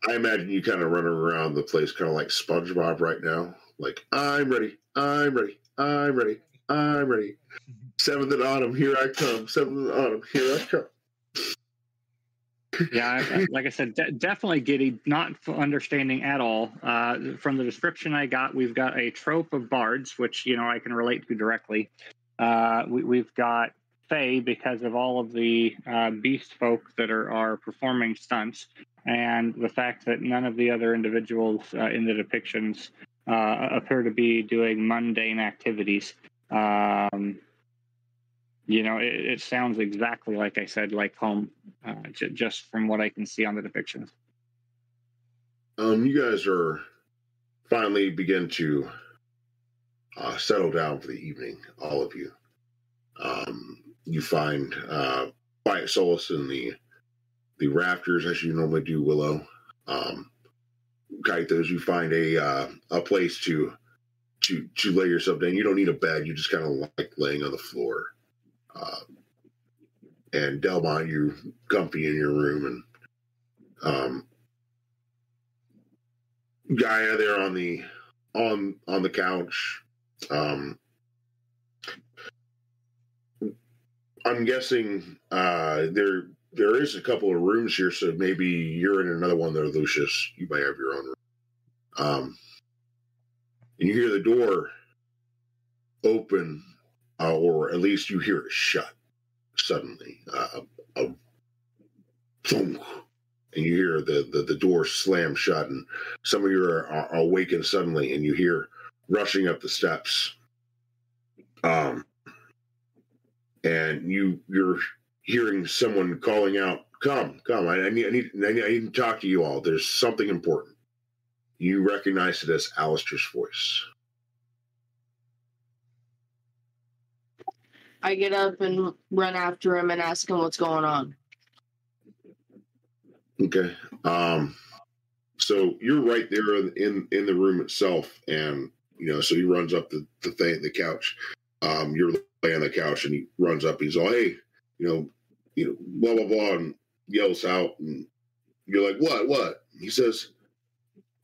i imagine you kind of running around the place kind of like spongebob right now like i'm ready i'm ready i'm ready i'm ready Seventh of autumn, here I come. Seventh of autumn, here I come. Yeah, I, like I said, de- definitely giddy, not understanding at all. Uh, from the description I got, we've got a trope of bards, which you know I can relate to directly. Uh, we, have got Fae because of all of the uh, beast folk that are are performing stunts, and the fact that none of the other individuals uh, in the depictions uh, appear to be doing mundane activities. Um, you know, it, it, sounds exactly like I said, like home, uh, j- just from what I can see on the depictions. Um, you guys are finally begin to uh, settle down for the evening, all of you. Um, you find uh, quiet solace in the the rafters as you normally do, Willow. Um, Kaitos, you find a uh, a place to to to lay yourself down. You don't need a bed. You just kind of like laying on the floor. Uh, and Delmont, you comfy in your room, and um, Gaia there on the on on the couch. Um, I'm guessing uh, they're there is a couple of rooms here, so maybe you're in another one there, Lucius. You might have your own room. Um, and you hear the door open, uh, or at least you hear it shut suddenly. Uh, a thunk, and you hear the, the, the door slam shut, and some of you are, are awakened suddenly, and you hear rushing up the steps. Um, and you you're hearing someone calling out, "Come, come! I, I need, I need, I need, I need to talk to you all. There's something important." You recognize it as Alistair's voice. I get up and run after him and ask him what's going on. Okay. Um. So you're right there in in the room itself, and you know, so he runs up the the thing, the couch. Um, you're laying on the couch, and he runs up. He's all, "Hey, you know, you know, blah blah blah," and yells out, and you're like, "What? What?" He says,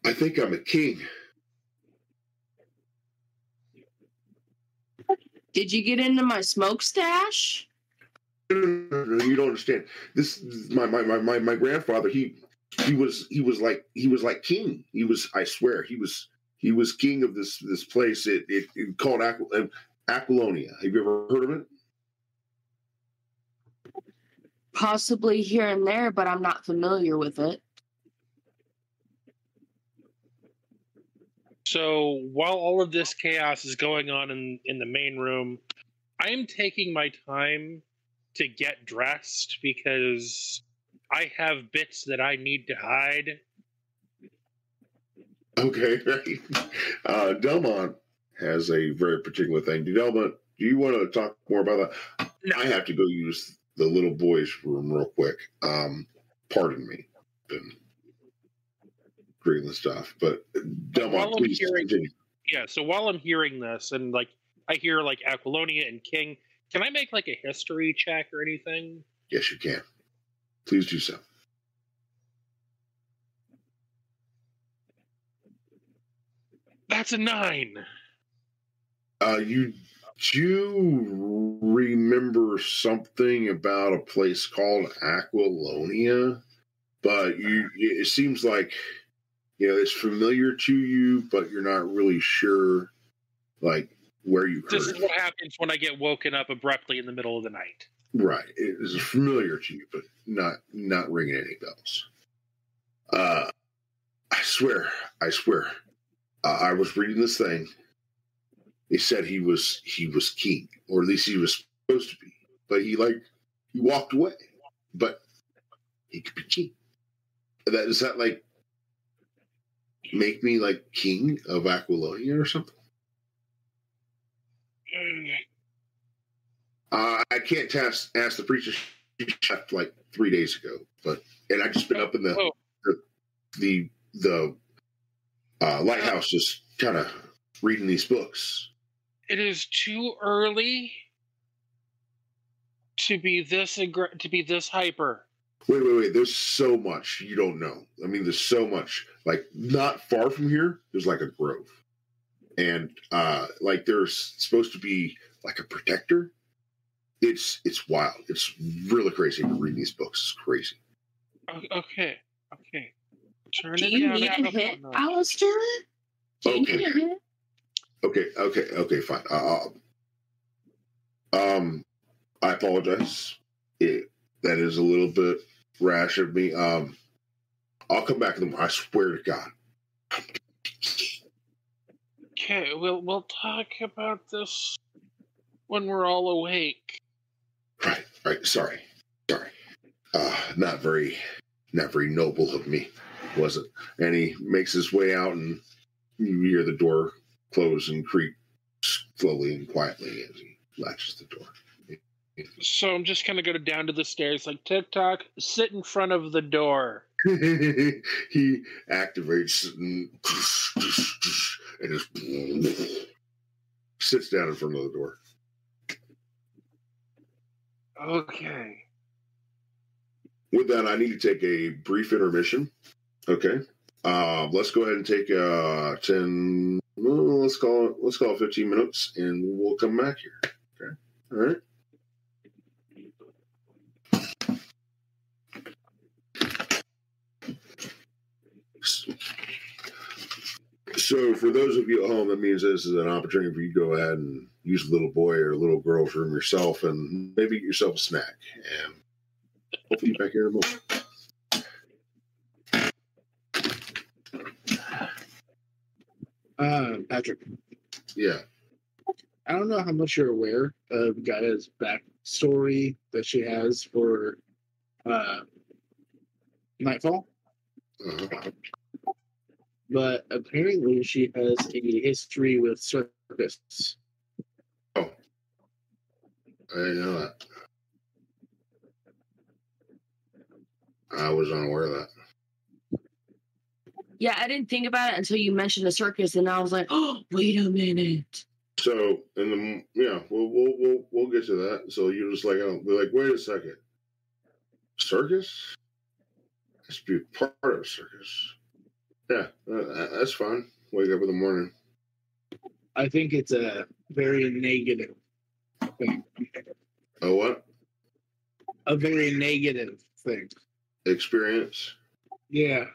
"I think I'm a king." Did you get into my smoke stash? No, no, no, you don't understand. This my my my my, my grandfather. He he was he was like he was like king. He was I swear he was he was king of this this place. It it, it called Aqu- uh, Aquilonia. Have you ever heard of it? Possibly here and there, but I'm not familiar with it. So while all of this chaos is going on in, in the main room, I am taking my time to get dressed because I have bits that I need to hide. Okay, right. Uh, Delmont has a very particular thing. Delmont, do you want to talk more about that? No. I have to go use the little boy's room real quick. Um, pardon me. Been reading the stuff, but Delmont, While please hearing- continue. Yeah, so while I'm hearing this and like I hear like Aquilonia and King, can I make like a history check or anything? Yes, you can. Please do so. That's a nine. Uh, you do remember something about a place called Aquilonia, but you it seems like you know it's familiar to you, but you're not really sure like where you This is it. what happens when I get woken up abruptly in the middle of the night. Right, it is familiar to you, but not not ringing any bells. Uh, I swear, I swear, uh, I was reading this thing. They said he was he was king, or at least he was supposed to be, but he like he walked away. But he could be king. That is that like make me like king of Aquilonia or something? Uh, I can't ask ask the preacher. Left like three days ago, but and I just been up in the Oh, the the uh, lighthouse, just kind of reading these books. it is too early to be this aggr- to be this hyper. Wait, wait, wait. There's so much you don't know. I mean, there's so much. Like not far from here, there's like a grove, and uh like there's supposed to be like a protector. It's it's wild. It's really crazy to read these books. It's crazy. Okay, okay. Turn Do it you need a hit, notches. Alistair? Do you Okay. need a hit? Okay, okay, okay, fine. Uh, um, I apologize. It, that is a little bit rash of me. Um, I'll come back to them. I swear to God. Okay, we'll we'll talk about this when we're all awake. Right, right. Sorry, sorry. Uh, not very, not very noble of me, was it? And he makes his way out, and you hear the door close and creak slowly and quietly as he latches the door. So I'm just gonna go down to the stairs like TikTok, sit in front of the door. he activates and, and just sits down in front of the door. Okay. With that, I need to take a brief intermission. Okay. Uh, let's go ahead and take uh, ten. well, let's call it. Let's call it fifteen minutes, and we'll come back here. Okay. All right. So, for those of you at home, that means this is an opportunity for you to go ahead and use a little boy or a little girl's room yourself and maybe get yourself a snack. And hopefully, back here in a moment. Uh, Patrick, Yeah. I don't know how much you're aware of Gaia's backstory that she has for uh, Nightfall. Mm-hmm. but apparently she has a history with circus. Oh, I didn't know that. I was unaware of that. Yeah, I didn't think about it until you mentioned the circus, and I was like, oh, wait a minute. So, in the yeah, we'll we'll we'll, we'll get to that. So you're just like oh, I'll be like, wait a second, circus? To be part of a circus. Yeah, uh, that's fine. Wake up in the morning. I think it's a very negative thing. Oh, what A very negative thing. experience? Yeah.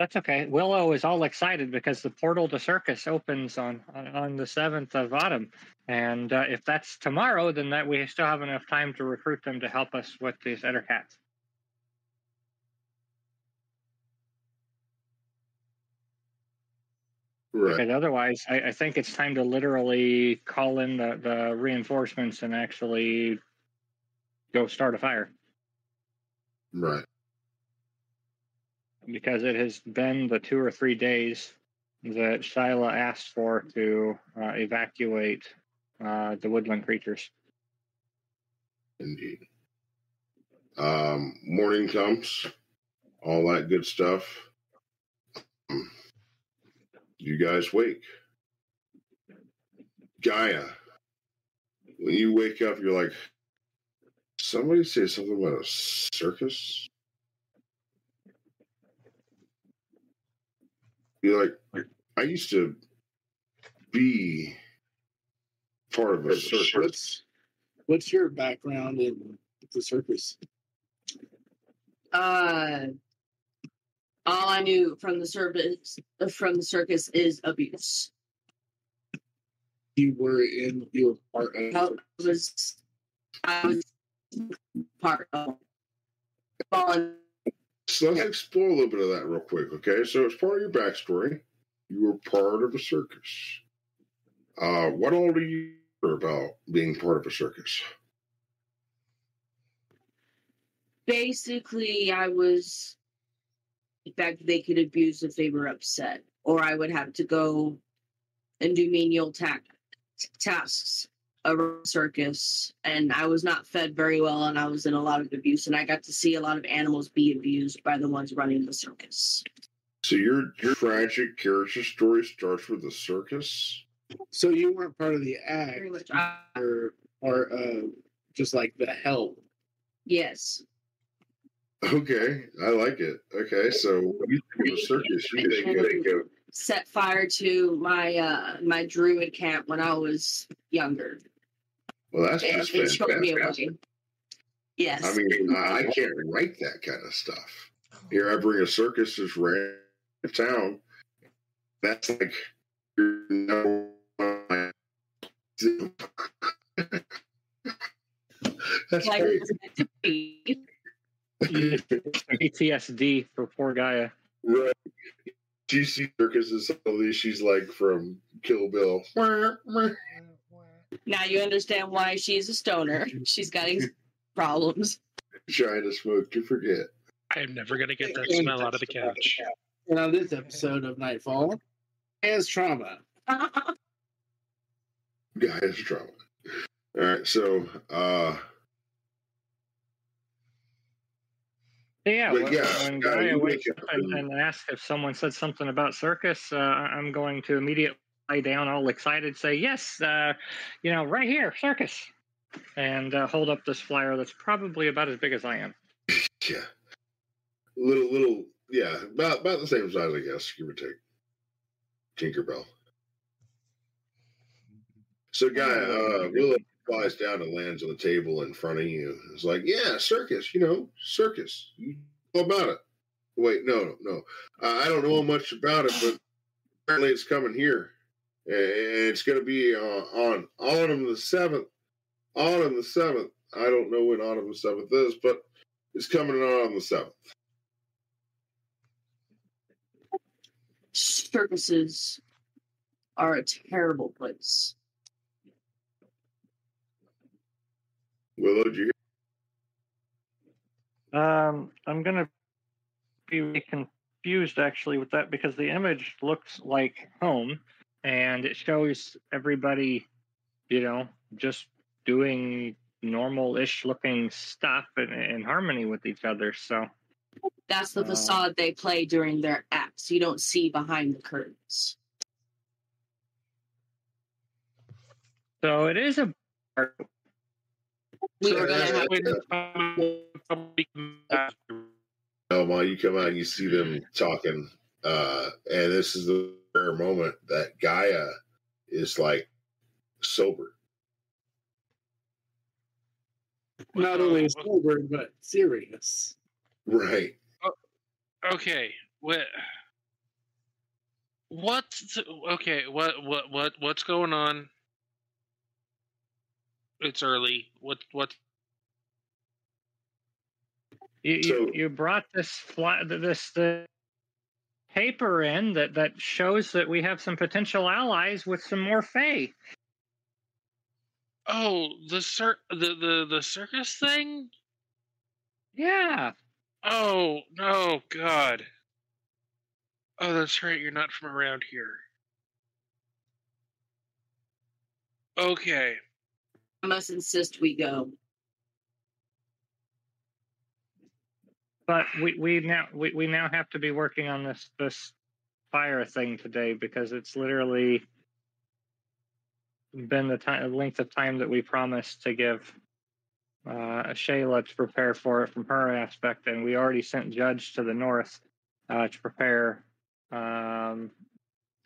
That's okay. Willow is all excited because the portal to circus opens on on, the seventh of autumn, and uh, if that's tomorrow, then that we still have enough time to recruit them to help us with these other cats. Right. Because otherwise, I, I think it's time to literally call in the, the reinforcements and actually go start a fire. Right. Because it has been the two or three days that Shyla asked for to uh, evacuate uh, the woodland creatures. Indeed. Um, morning comes, all that good stuff. Um, You guys wake. Gaia, when you wake up, you're like, somebody say something about a circus? You're like, I used to be part of a circus. What's, what's your background in the circus? Uh, all I knew from the service from the circus is abuse. You were in, you were part of. I was, I was part of. Volun- So let's explore a little bit of that real quick, okay? So as part of your backstory, you were part of a circus. Uh, what all do you about being part of a circus? Basically, I was. In fact, they could abuse if they were upset, or I would have to go and do menial ta- tasks around the circus. And I was not fed very well, and I was in a lot of abuse. And I got to see a lot of animals be abused by the ones running the circus. So your your tragic character story starts with a circus. So you weren't part of the act, Very much. I- or, or uh, just like the help. yes. Okay, I like it. Okay, so when you think of a circus, you think of set fire to my uh my druid camp when I was younger. Well, that's And just it showed me a fantastic. Yes. I mean, I I can't write that kind of stuff. Oh. Here, I bring a circus that's ran to town. That's like your number one. That's like great. it was meant to be. PTSD for poor Gaia. Right. GC Circus is somebody she's like from Kill Bill. Now you understand why she's a stoner. She's got these problems. Trying to smoke to forget. I am never gonna get that smell out of the couch. And on this episode of Nightfall, has trauma. Gaia has trauma. All right, so uh Yeah, But when, yeah, when Gaia, Gaia wakes up up and, and- and asks if someone said something about circus, uh, I'm going to immediately lay down, all excited, say yes, uh, you know, right here, circus, and uh, hold up this flyer that's probably about as big as I am. yeah. Little little yeah, about about the same size, I guess, give or take. Tinkerbell. So, Gaia, uh, Willow flies down and lands on the table in front of you. It's like, yeah, circus. You know, circus. Know about it? Wait, no, no. Uh, I don't know much about it, but apparently it's coming here, it's going to be uh, on autumn the seventh. Autumn the seventh. I don't know when autumn the seventh is, but it's coming on autumn the seventh. Circuses are a terrible place. Willow, did you hear? Um, I'm gonna be confused actually with that because the image looks like home, and it shows everybody, you know, just doing normal-ish looking stuff in, in harmony with each other. So That's the Uh. facade they play during their acts. You don't see behind the curtains. so it is a We So are gonna that's have when the public comes back. Elma, you come out and you see them talking, uh, and this is the rare moment that Gaia is like sober. Not only uh, sober, but serious. Right. Oh, okay, what? What? Okay, what? What? What? What's going on? It's early. What? What? You, you, So- you brought this fly, this the paper in that that shows that we have some potential allies with some more Fae. Oh, the cir- the the the circus thing. Yeah, Oh no, God. Oh, that's right. You're not from around here. Okay. I must insist we go. But we, we now we, we now have to be working on this this fire thing today because it's literally been the time length of time that we promised to give uh, Shayla to prepare for it from her aspect, and we already sent Judge to the north uh, to prepare um,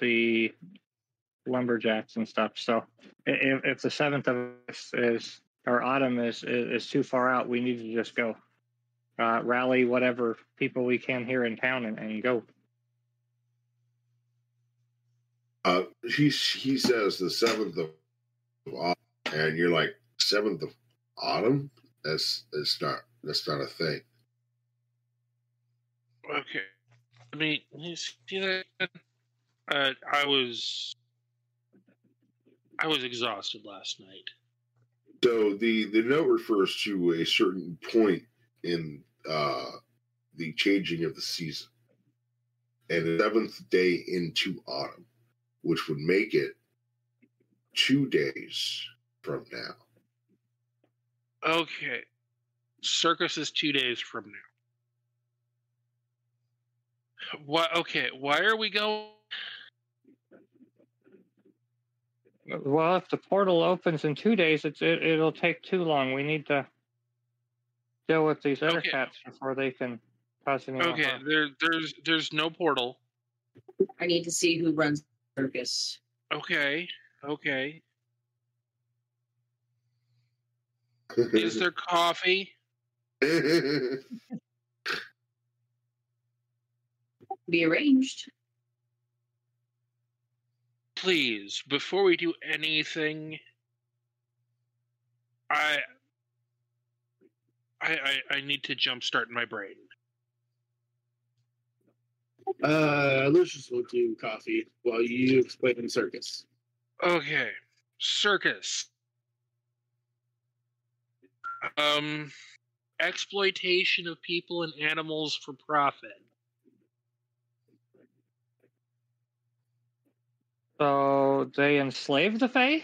the lumberjacks and stuff. So if, if the seventh of us is or autumn is, is is too far out, we need to just go uh, rally whatever people we can here in town and, and go. Uh, he he says the seventh of autumn, and you're like seventh of autumn. That's that's not that's not a thing. Okay. I mean, you see that. Uh, I was. I was exhausted last night. So the the note refers to a certain point in uh, the changing of the season, and the seventh day into autumn, which would make it two days from now. Okay. Circus is two days from now. What? Okay. Why are we going? Well, if the portal opens in two days, it's it, it'll take too long. We need to deal with these other Okay. cats before they can cause any more Okay. harm. There, there's, there's no portal. I need to see who runs the circus. Okay. Okay. Is there coffee? Be arranged. Please, before we do anything, I, I, I, I need to jumpstart my brain. Uh, Lucius will do coffee while you explain the circus. Okay, circus. Um, exploitation of people and animals for profit. So they enslave the Fae?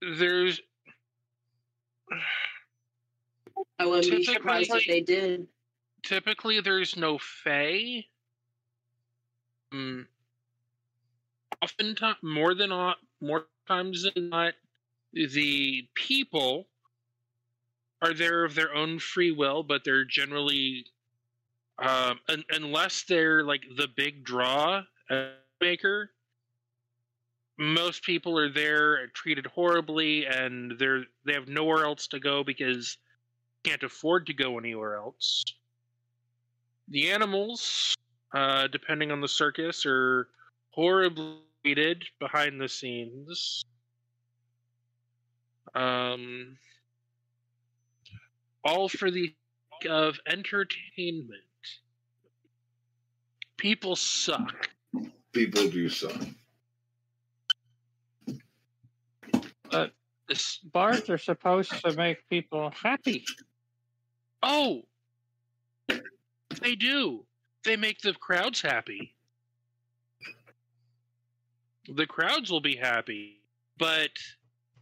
There's I wouldn't be Typically- surprised if they did. typically there's no fae. Um, often more than not, more times than not, the people are there of their own free will, but they're generally, um, un- unless they're like the big draw maker, most people are there treated horribly, and they're they have nowhere else to go because can't afford to go anywhere else. The animals, uh, depending on the circus, are horribly treated behind the scenes. Um, all for the sake of entertainment. People suck. People do suck. This- Bars are supposed to make people happy. Oh, they do. They make the crowds happy. The crowds will be happy, but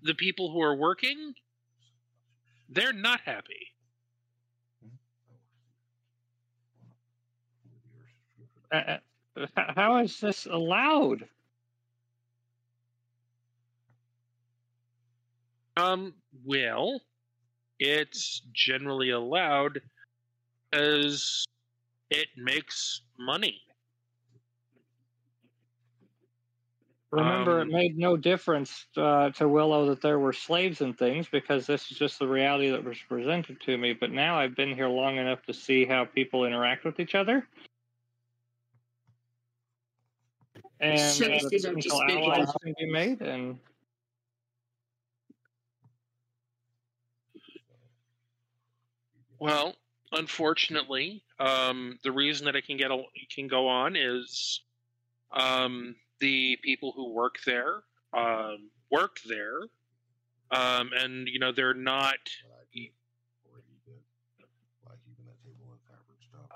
the people who are working, they're not happy. Uh, uh, how is this allowed? Um, well, it's generally allowed as it makes money. Remember, Um, it made no difference uh, to Willow that there were slaves and things because this is just the reality that was presented to me. But now I've been here long enough to see how people interact with each other. And Sure, uh, these are potential just allies can be made, and Well, unfortunately, um, the reason that it can get a, can go on is um, the people who work there um, work there, um, and you know they're not.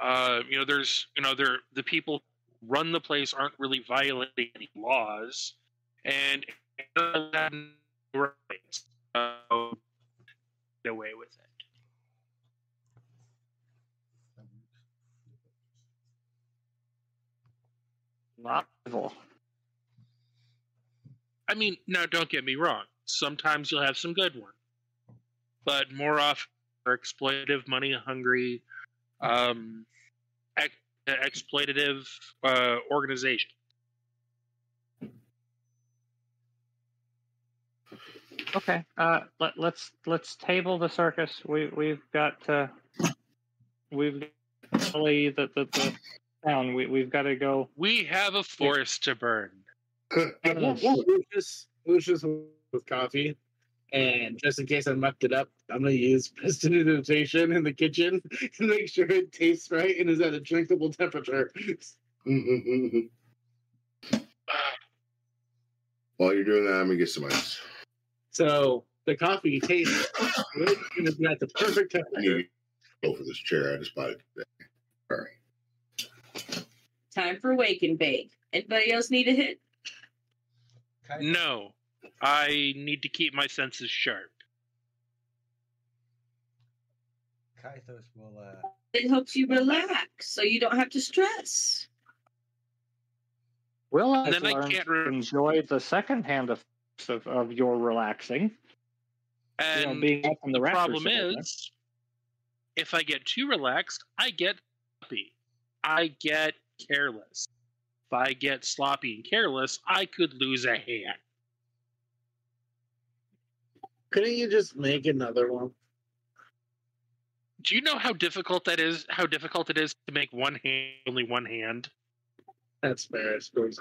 Uh, you know, there's you know they're the people who run the place aren't really violating any laws, and rights. Uh, get away with it. Not evil. I mean, now don't get me wrong. Sometimes you'll have some good ones, but more often are exploitative, money hungry, um, ex- exploitative uh, organization. Okay, uh, let, let's let's table the circus. We we've got to we've got to flee the the, the town. We we've got to go. We have a forest to burn. Lucius, Lucius with coffee. And just in case I mucked it up, I'm gonna use prestidigitation in the kitchen to make sure it tastes right and is at a drinkable temperature. While you're doing that, I'm gonna get some ice. So the coffee tastes good and it's at the perfect I temperature. need to go for this chair. I just bought it today. All right. Time for wake and bake. Anybody else need a hit? Kaito, No, I need to keep my senses sharp. Kaithos will uh, It helps you relax so you don't have to stress. Will I Then I can't re- enjoy the second hand effects of, of your relaxing? you know, And being up in the the problem is, if I get too relaxed, I get happy. I get careless. If I get sloppy and careless, I could lose a hand. Couldn't you just make another one? Do you know how difficult that is? How difficult it is to make one hand only one hand? That's fair, I suppose.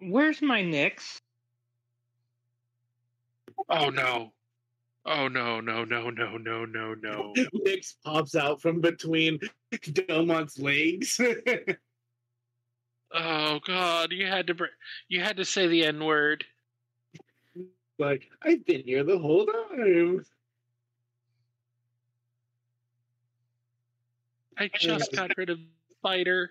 Where's my Nix? Oh no! Oh no! No! No! No! No! No! No! Nix pops out from between Delmont's legs. Oh God! You had to br- you had to say the N word. like, I've been here the whole time. I just got rid of spider.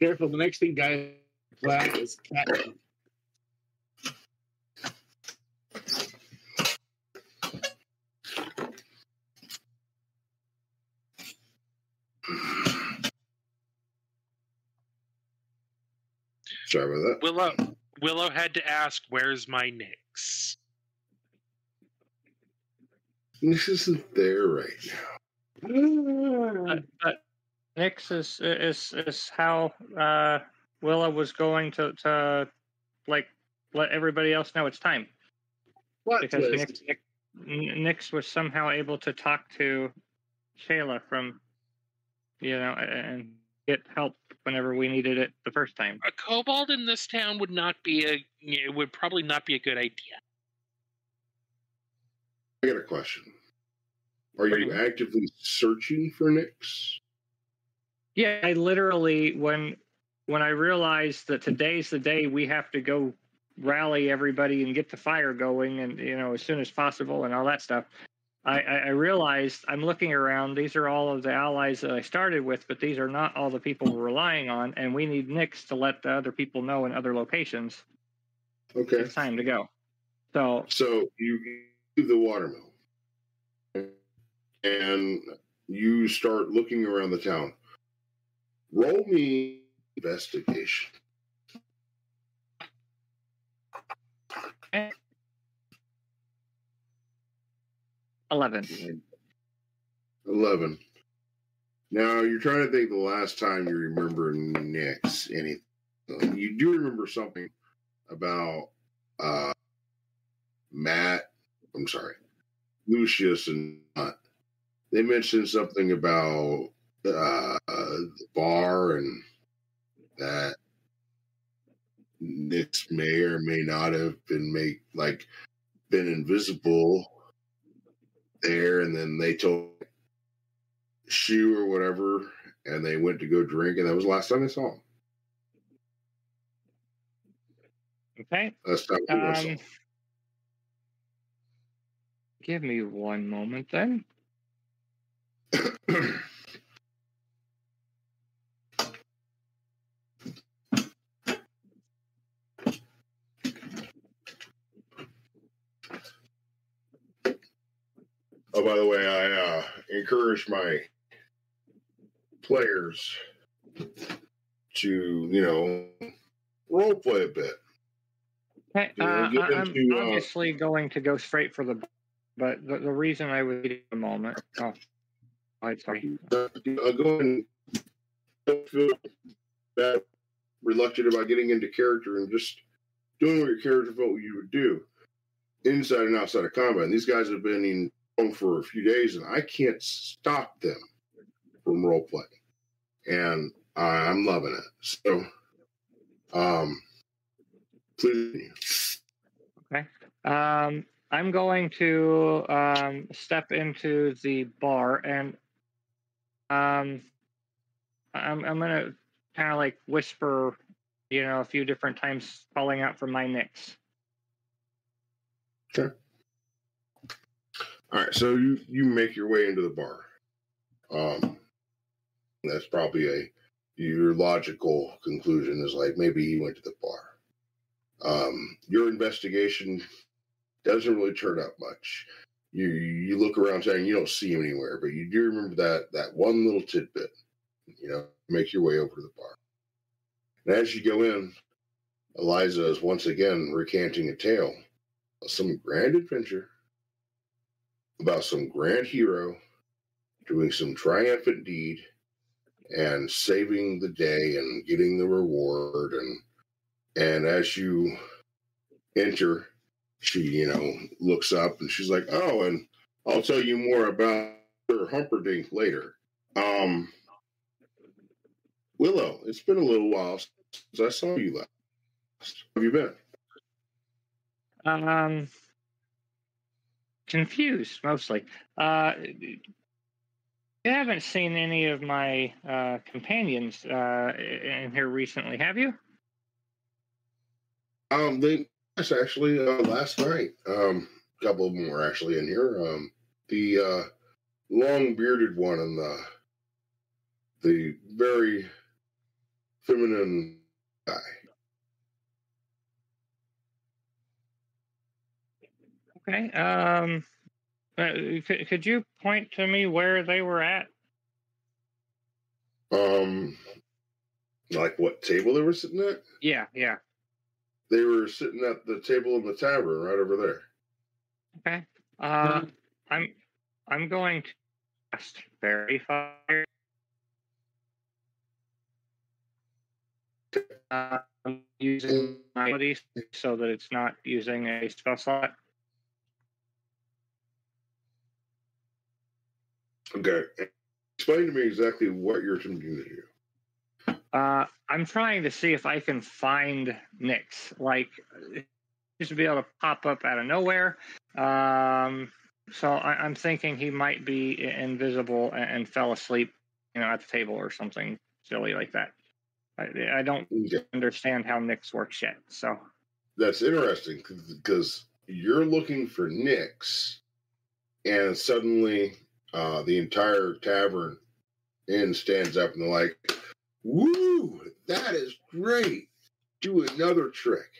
Careful, the next thing guy black is cat. Sorry about that. Willow Willow had to ask, "Where's my Nix?" This isn't there right now. But, but Nix is is is how uh, Willa was going to to like let everybody else know it's time Plot because twist. Nix, Nick, N- Nix was somehow able to talk to Shayla from you know and get help whenever we needed it the first time. A kobold in this town would not be a. It would probably not be a good idea. I got a question. Are you actively searching for Nix? Yeah, I literally when when I realized that today's the day we have to go rally everybody and get the fire going and you know as soon as possible and all that stuff. I, I I realized I'm looking around. These are all of the allies that I started with, but these are not all the people we're relying on, and we need Nix to let the other people know in other locations. Okay. It's time to go. So So you the watermill and you start looking around the town. Roll me investigation. eleven. 11. Now you're trying to think the last time you remember Nix anything. You do remember something about uh, Matt. I'm sorry, Lucius and Hunt. They mentioned something about uh, the bar and that Nix may or may not have been make like been invisible there, and then they told shoe or whatever, and they went to go drink, and that was the last time I saw him. Okay. That's not who I saw. Um, give me one moment then. by the way, I uh, encourage my players to, you know, role play a bit. Okay, uh, I'm into, uh, obviously going to go straight for the, but the, the reason I was a moment. Oh, I'm sorry. Uh, go and don't feel bad, reluctant about getting into character and just doing what your character felt you would do inside and outside of combat. And these guys have been in home for a few days, and I can't stop them from role playing, and I'm loving it. So, um, please, Um, I'm going to um, step into the bar and um, I'm I'm gonna kind of like whisper, you know, a few different times, calling out for my nicks. All right, so you you make your way into the bar. Um, that's probably a your logical conclusion is like maybe he went to the bar. Um, your investigation doesn't really turn up much. You you look around town, you don't see him anywhere, but you do remember that that one little tidbit. You know, make your way over to the bar. And as you go in, Eliza is once again recanting a tale of some grand adventure about some grand hero doing some triumphant deed and saving the day and getting the reward. And and as you enter she you know looks up and she's like oh and i'll tell you more about her humperdinck later. Um willow it's been a little while since i saw you last. Have you been? Um, confused mostly. Uh, you haven't seen any of my uh, companions uh, in here recently, have you? Um, they yes, actually uh, last night. Um, a couple of them were actually in here. Um, the uh, long bearded one and the the very feminine guy. Okay. Um, uh, could, could you point to me where they were at? Um, like what table they were sitting at? Yeah, yeah. They were sitting at the table in the tavern right over there. Okay. Uh, I'm I'm going to cast fire. Uh, I'm using my abilities so that it's not using a spell slot. Okay. Explain to me exactly what you're attempting to do. Uh, I'm trying to see if I can find Nyx. Like, he to be able to pop up out of nowhere. Um, so I, I'm thinking he might be invisible and, and fell asleep, you know, at the table or something silly like that. I, I don't Okay. understand how Nyx works yet. So That's interesting because you're looking for Nyx, and suddenly uh, the entire tavern inn stands up and they're like, "Woo! That is great! Do another trick."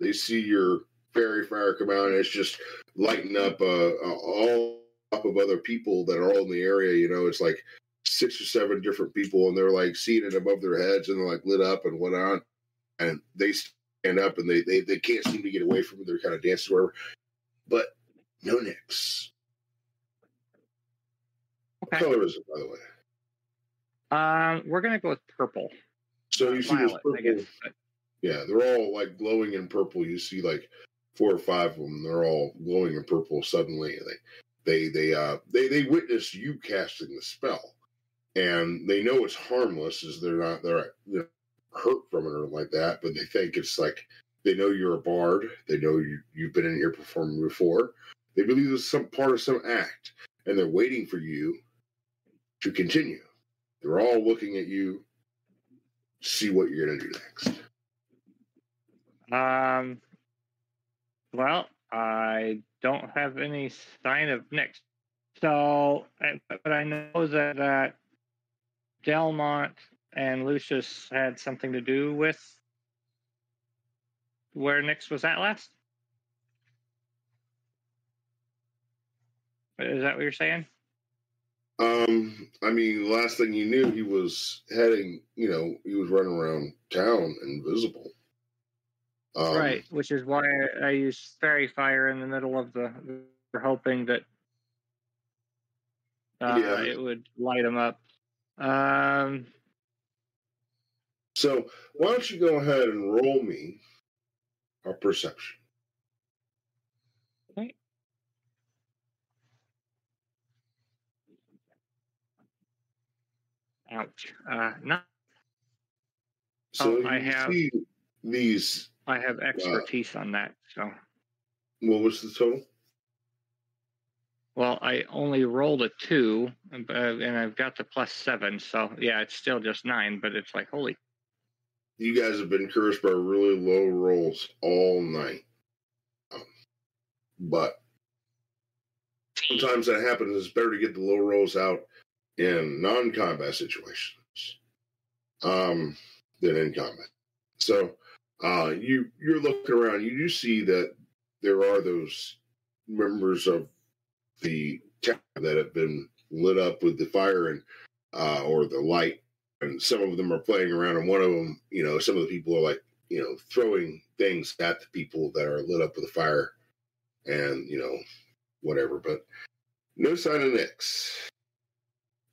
They see your faerie fire come out, and it's just lighting up uh, uh, all up of other people that are all in the area. You know, it's like six or seven different people, and they're like seeing it above their heads, and they're like lit up and whatnot. And they stand up, and they they, they can't seem to get away from it. They're kind of dancing wherever, but no Nyx. What Okay. color is it, by the way? um, we're gonna go with purple. So you see this Violet, purple. I guess. but- Yeah, they're all like glowing in purple. You see like four or five of them. They're all glowing in purple. Suddenly, they they they uh they they witness you casting the spell, and they know it's harmless, as they're not they're you know, hurt from it or like that. But they think it's like they know you're a bard. They know you you've been in here performing before. They believe it's some part of some act, and they're waiting for you to continue. They're all looking at you, see what you're gonna do next. Um, well, I don't have any sign of Nyx. So, but I know that uh, Delmont and Lucius had something to do with where Nyx was at last. Is that what you're saying? Um, I mean, last thing you knew, he was heading. You know, he was running around town invisible. Um, right, which is why I, I used faerie fire in the middle of the. Hoping that uh, Yeah. it would light him up. Um, So why don't you go ahead and roll me a perception? Ouch. Uh, not. So Oh, I have- see these. I have expertise on that. So, What was the total? well, I only rolled a two, and uh, and I've got the plus seven. So, yeah, it's still just nine, but it's like holy. You guys have been cursed by really low rolls all night. Um, but sometimes that happens. It's better to get the low rolls out in non-combat situations um, than in combat. So uh, you you're looking around. You do see that there are those members of the town that have been lit up with the fire and uh, or the light, and some of them are playing around. And one of them, you know, some of the people are like, you know, throwing things at the people that are lit up with the fire, and you know, whatever. But no sign of Nyx.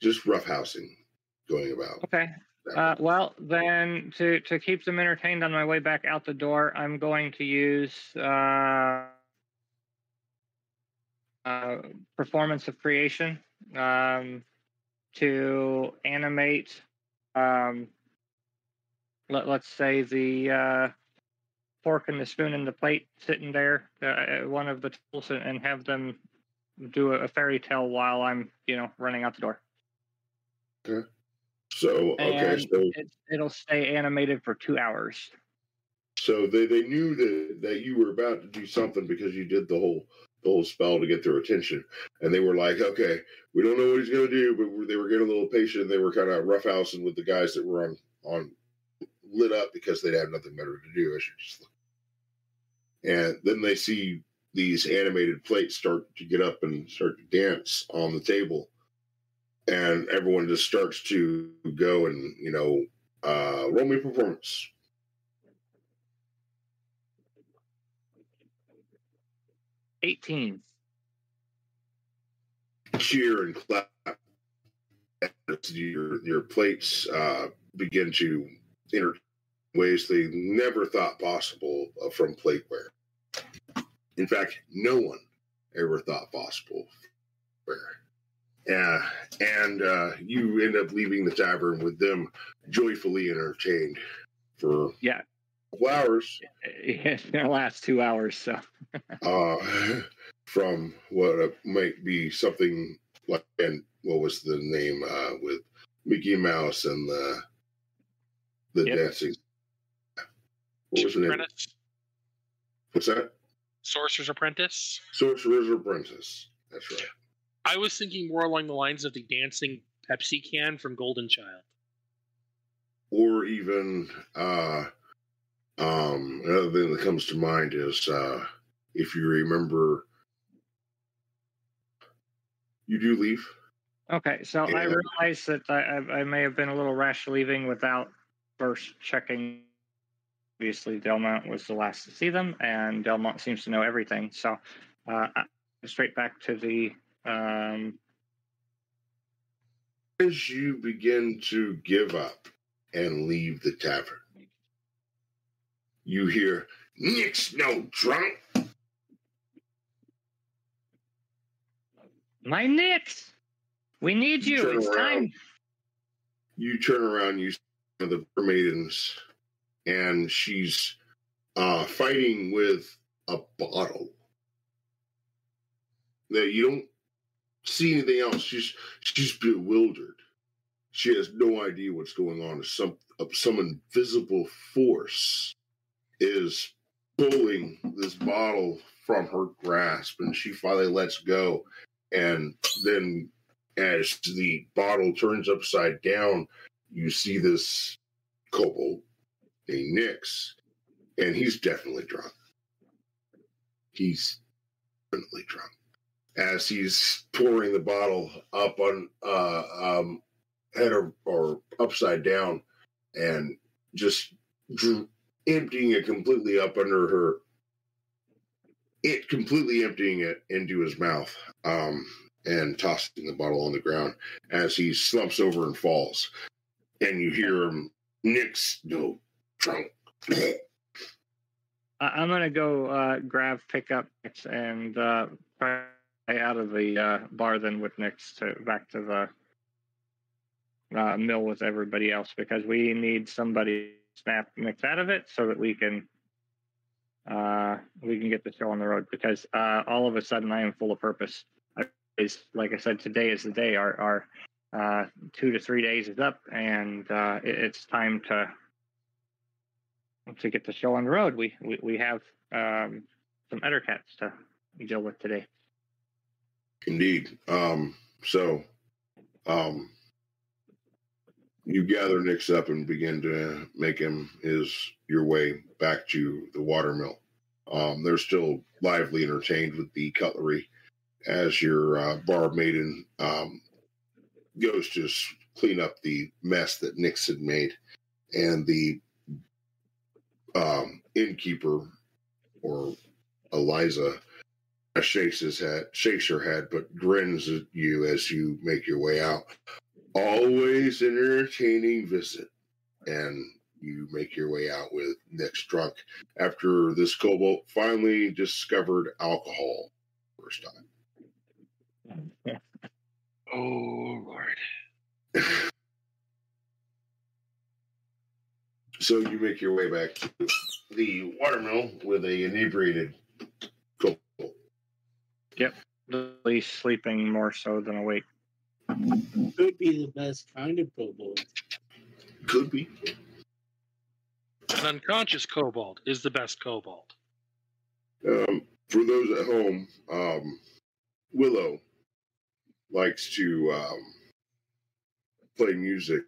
Just roughhousing going about. Okay. Uh, well, then to to keep them entertained on my way back out the door, I'm going to use uh, uh, performance of creation um, to animate. Um, let, let's say the uh, fork and the spoon and the plate sitting there, uh, one of the tools, and, and have them do a, a fairy tale while I'm, you know, running out the door. So okay, And so it, it'll stay animated for two hours. so they, they knew that that you were about to do something because you did the whole the whole spell to get their attention, and they were like, okay, we don't know what he's gonna do, but they were getting a little patient. They were kind of roughhousing with the guys that were on on lit up because they'd have nothing better to do. I should just look. And then they see these animated plates start to get up and start to dance on the table, and everyone just starts to go and you know uh, roll me performance. Eighteen. cheer and clap your your plates uh, begin to enter ways they never thought possible uh, from plateware. In fact, no one ever thought possible. Yeah, and uh, you end up leaving the tavern with them joyfully entertained for Yeah. a couple hours It's gonna last two hours, so uh, from what uh, might be something like and what was the name uh, with Mickey Mouse and the the Yep. dancing. What was the name? Apprentice, What's that? Sorcerer's Apprentice. Sorcerer's Apprentice. That's right. I was thinking more along the lines of the dancing Pepsi can from Golden Child. Or even uh, um, another thing that comes to mind is uh, if you remember, you do leave. okay. So I realize that I, I I may have been a little rash leaving without first checking. Obviously, Delmont was the last to see them, and Delmont seems to know everything. So, uh, straight back to the um, As you begin to give up and leave the tavern, you hear, Nix no drunk. my Nix. We need you. Turn It's around. time. You turn around, you see one of the maidens, and she's uh, fighting with a bottle. That you don't see anything else. She's she's bewildered. She has no idea what's going on. Some uh, some invisible force is pulling this bottle from her grasp, and she finally lets go. And then, as the bottle turns upside down, you see this kobold, a Nix, and he's definitely drunk. He's definitely drunk. As he's pouring the bottle up on uh um head or, or upside down and just emptying it completely up under her it completely emptying it into his mouth um and tossing the bottle on the ground as he slumps over and falls. And you hear him Nix no drunk. I'm gonna go uh, grab pickup Nix and uh, out of the uh, bar then with Nix to back to the uh, mill with everybody else because we need somebody snap Nix out of it so that we can uh, we can get the show on the road because uh, all of a sudden I am full of purpose. I, is like I said, today is the day. Our our uh, two to three days is up, and uh, it, it's time to to get the show on the road. We we, we have um, some cats to deal with today. Indeed. Um, so, um, you gather Nix up and begin to make him his your way back to the watermill. Um, they're still lively entertained with the cutlery as your uh, bar maiden um, goes to clean up the mess that Nix had made, and the um, innkeeper or Eliza shakes his head, shakes her head, but grins at you as you make your way out. Always an entertaining visit, and you make your way out with Nix drunk after this kobold finally discovered alcohol first time. Oh Lord. So you make your way back to the watermill with a inebriated kobold. Lily sleeping more so than awake. Could be the best kind of kobold. Could be. An unconscious kobold is the best kobold. Um, for those at home, um, Willow likes to um, play music.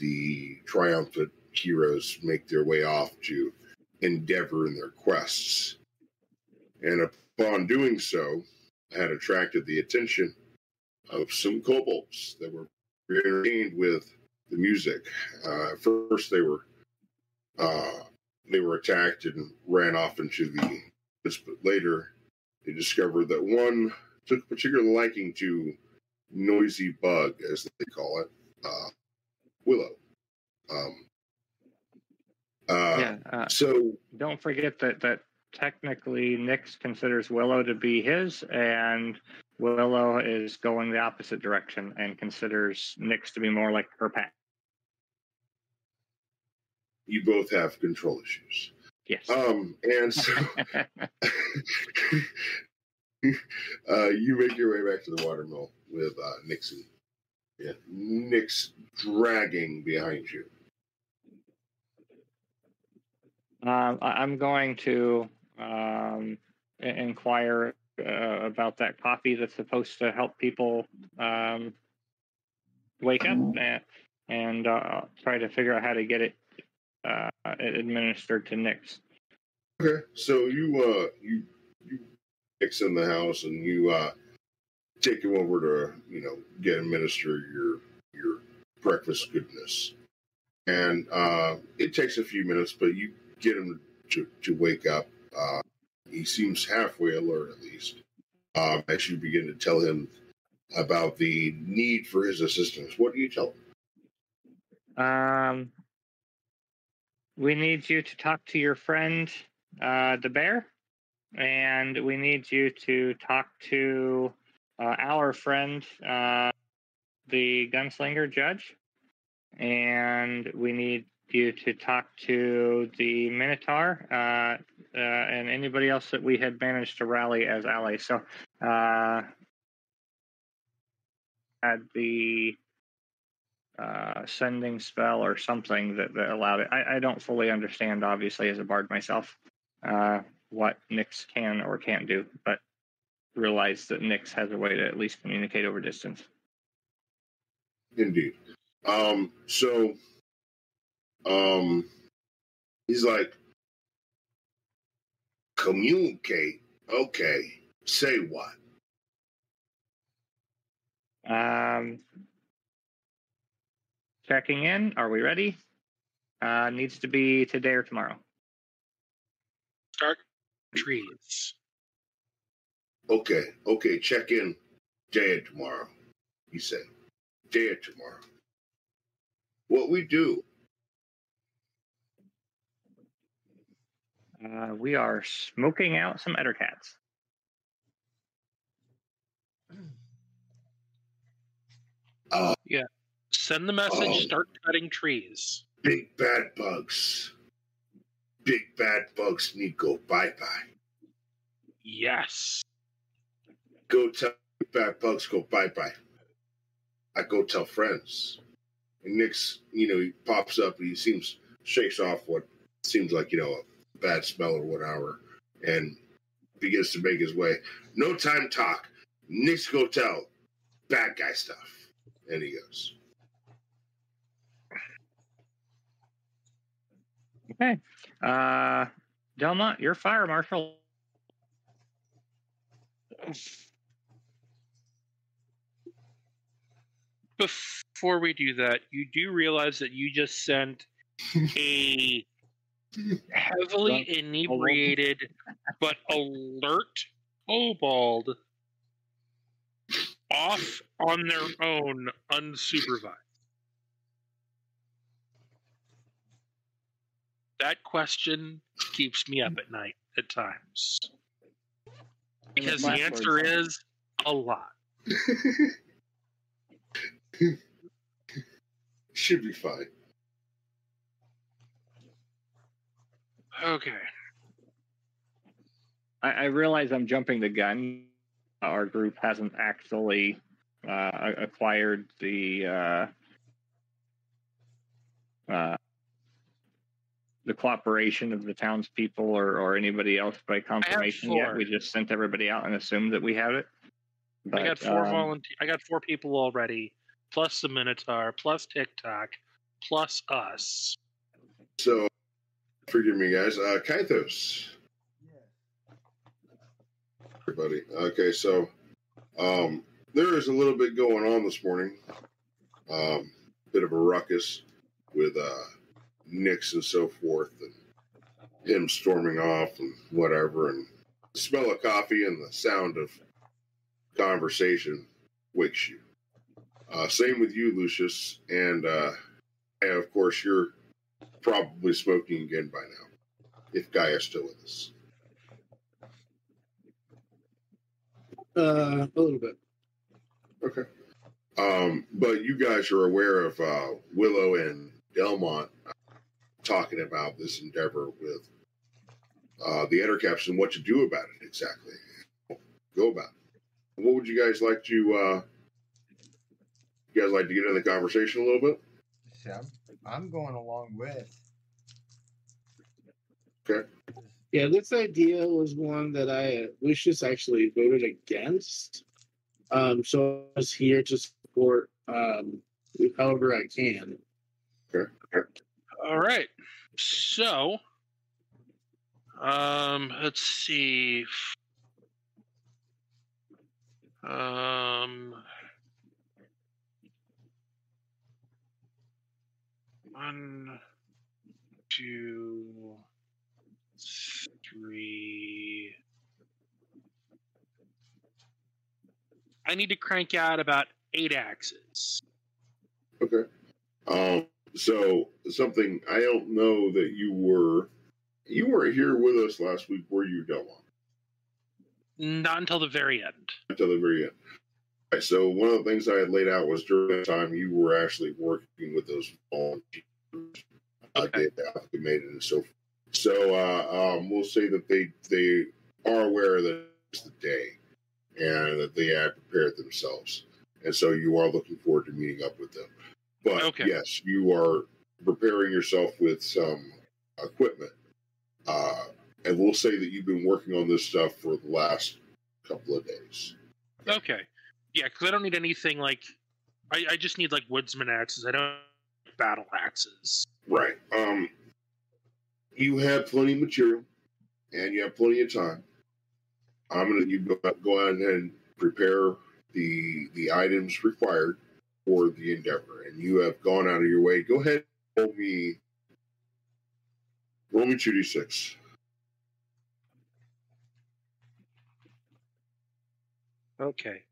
The triumphant heroes make their way off to endeavor in their quests. And upon doing so, had attracted the attention of some kobolds that were entertained with the music. Uh, first, they were uh, they were attacked and ran off into the but later they discovered that one took a particular liking to noisy bug, as they call it, uh, Willow. Um, uh, yeah. Uh, So don't forget that that technically Nyx considers Willow to be his, and Willow is going the opposite direction and considers Nyx to be more like her pet. you both have control issues. Yes. Um, and so uh, you make your way back to the watermill with uh, Nixon. Yeah, Nix dragging behind you. Um, I'm going to um, inquire uh, about that coffee that's supposed to help people um, wake up and, and uh, try to figure out how to get it uh, administered to Nyx. Okay, so you uh you you Nix in the house and you uh take him over to you know get administer your your breakfast goodness, and uh it takes a few minutes, but you get him to to wake up. Uh, he seems halfway alert at least. Um, as you begin to tell him about the need for his assistance, what do you tell him? Um, we need you to talk to your friend, uh, the bear, and we need you to talk to uh, our friend, uh, the gunslinger judge, and we need you to talk to the Minotaur uh, uh, and anybody else that we had managed to rally as allies. So, uh, had the uh, sending spell or something that, that allowed it. I, I don't fully understand, obviously, as a bard myself, uh, what Nyx can or can't do, but realize that Nyx has a way to at least communicate over distance. Indeed. Um, so um he's like communicate. Okay. Say what? Um, checking in. Are we ready? Uh, needs to be today or tomorrow. Dark trees. Okay, okay, check in day of tomorrow. He said. Day of tomorrow. What we do? Uh, we are smoking out some Ettercaps. Uh Send the message. Oh. Start cutting trees. big bad bugs. Big bad bugs need go bye bye. Yes. Go tell bad bugs go bye bye. I go tell friends. And Nix, you know, he pops up and he seems shakes off what seems like, you know, a bad smell or whatever, and begins to make his way. No time talk. Nix go tell bad guy stuff. And he goes. Okay. Uh, Delmont, you're fire marshal. Before we do that, you do realize that you just sent a heavily inebriated but alert kobold off on their own, unsupervised. That question keeps me up at night at times. Because the answer is a lot. Should be fine. Okay. I, I realize I'm jumping the gun. Our group hasn't actually uh, acquired the uh, uh, the cooperation of the townspeople or, or anybody else by confirmation yet. We just sent everybody out and assumed that we have it. But, I got four um, volunteer. I got four people already, plus the Minotaur, plus TikTok, plus us. So, forgive me, guys. Uh, Kythos, everybody. Okay, so um, there is a little bit going on this morning. Um, bit of a ruckus with uh, Nix and so forth, and him storming off and whatever, and the smell of coffee and the sound of conversation wakes you. Uh, same with you, Lucius, and uh, and of course you're probably smoking again by now, if Gaia's still with us. Uh, a little bit. Okay. Um, but you guys are aware of uh, Willow and Delmont uh, talking about this endeavor with uh, the Ettercaps and what to do about it exactly. Go about it. What would you guys like to? Uh, you guys like to get in the conversation a little bit? See, I'm, I'm going along with. Okay. Yeah, this idea was one that I uh, Lucius actually voted against. Um, so I was here to support um, however I can. All right. So, um, let's see. Um, one, two, three. I need to crank out about eight axes. Okay. Um, so something I don't know that you were you weren't here with us last week, were you, Delmont? Not until the very end. Until the very end. Right, so one of the things I had laid out was during that time you were actually working with those volunteers, uh, Okay. Dave Acclimated and so forth. So uh, um, we'll say that they they are aware that it's the day and that they had prepared themselves, and so you are looking forward to meeting up with them. But Okay. yes, you are preparing yourself with some equipment, uh, and we'll say that you've been working on this stuff for the last couple of days. Okay. Yeah, because I don't need anything like. I, I just need like woodsman axes. I don't need battle axes. Right. Um, you have plenty of material, and you have plenty of time. I'm gonna you go, go ahead and prepare the the items required for the endeavor, and you have gone out of your way. Go ahead, and roll me, roll me two d six. Okay.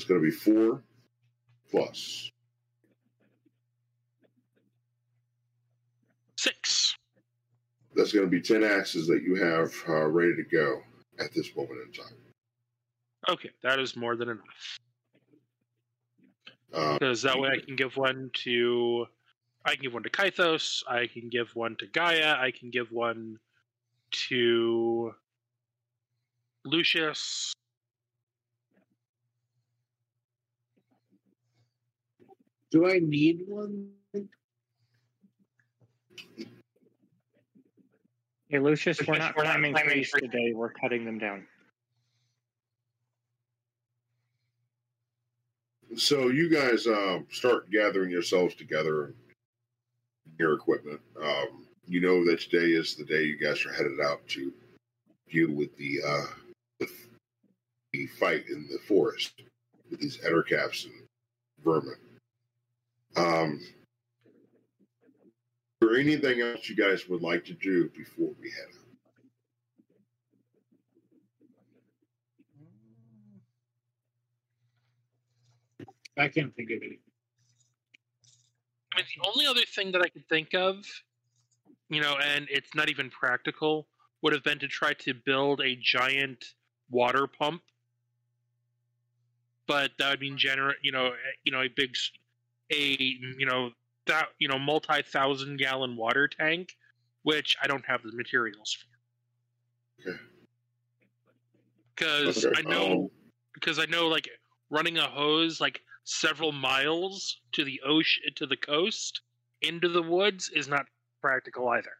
It's going to be four. Six. That's going to be ten axes that you have uh, ready to go at this moment in time. Okay, that is more than enough. Uh, Because that way I can give one to. I can give one to Kythos. I can give one to Gaia. I can give one to Lucius. Do I need one? Hey, Lucius, we're not we're not climbing climbing trees trees. today. We're cutting them down. So you guys uh, start gathering yourselves together, your equipment. Um, you know that today is the day you guys are headed out to deal with the uh, the, the fight in the forest with these ettercaps and vermin. Um, is there anything else you guys would like to do before we head out? I can't think of any. I mean, the only other thing that I could think of, you know, and it's not even practical, would have been to try to build a giant water pump. But that would mean generate, you know, eh, you know, a big, s- a you know that you know multi thousand gallon water tank, which I don't have the materials for. Okay. Because Okay, I know um, because I know like running a hose like several miles to the ocean to the coast into the woods is not practical either.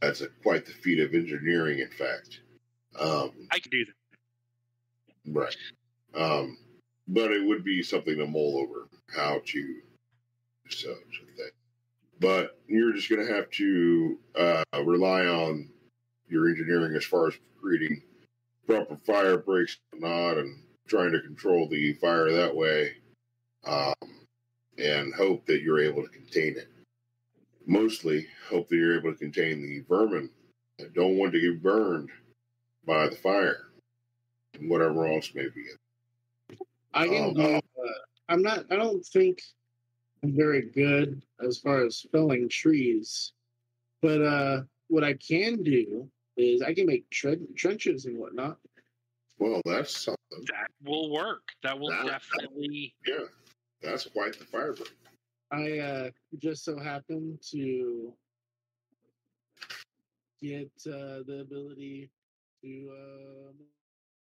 that's a, quite the feat of engineering, in fact. Um, I can do that. Right. Um, but it would be something to mull over how to so thing. But you're just going to have to uh, rely on your engineering as far as creating proper fire breaks and not, and trying to control the fire that way, um, and hope that you're able to contain it. Mostly, hope that you're able to contain the vermin that don't want to get burned by the fire and whatever else may be. I can Oh, do. Uh, I'm not. I don't think I'm very good as far as felling trees, but uh, what I can do is I can make tre- trenches and whatnot. Well, that's something. That will work. That will That- definitely. Yeah, that's quite the fire break. I uh, just so happen to get uh, the ability to uh,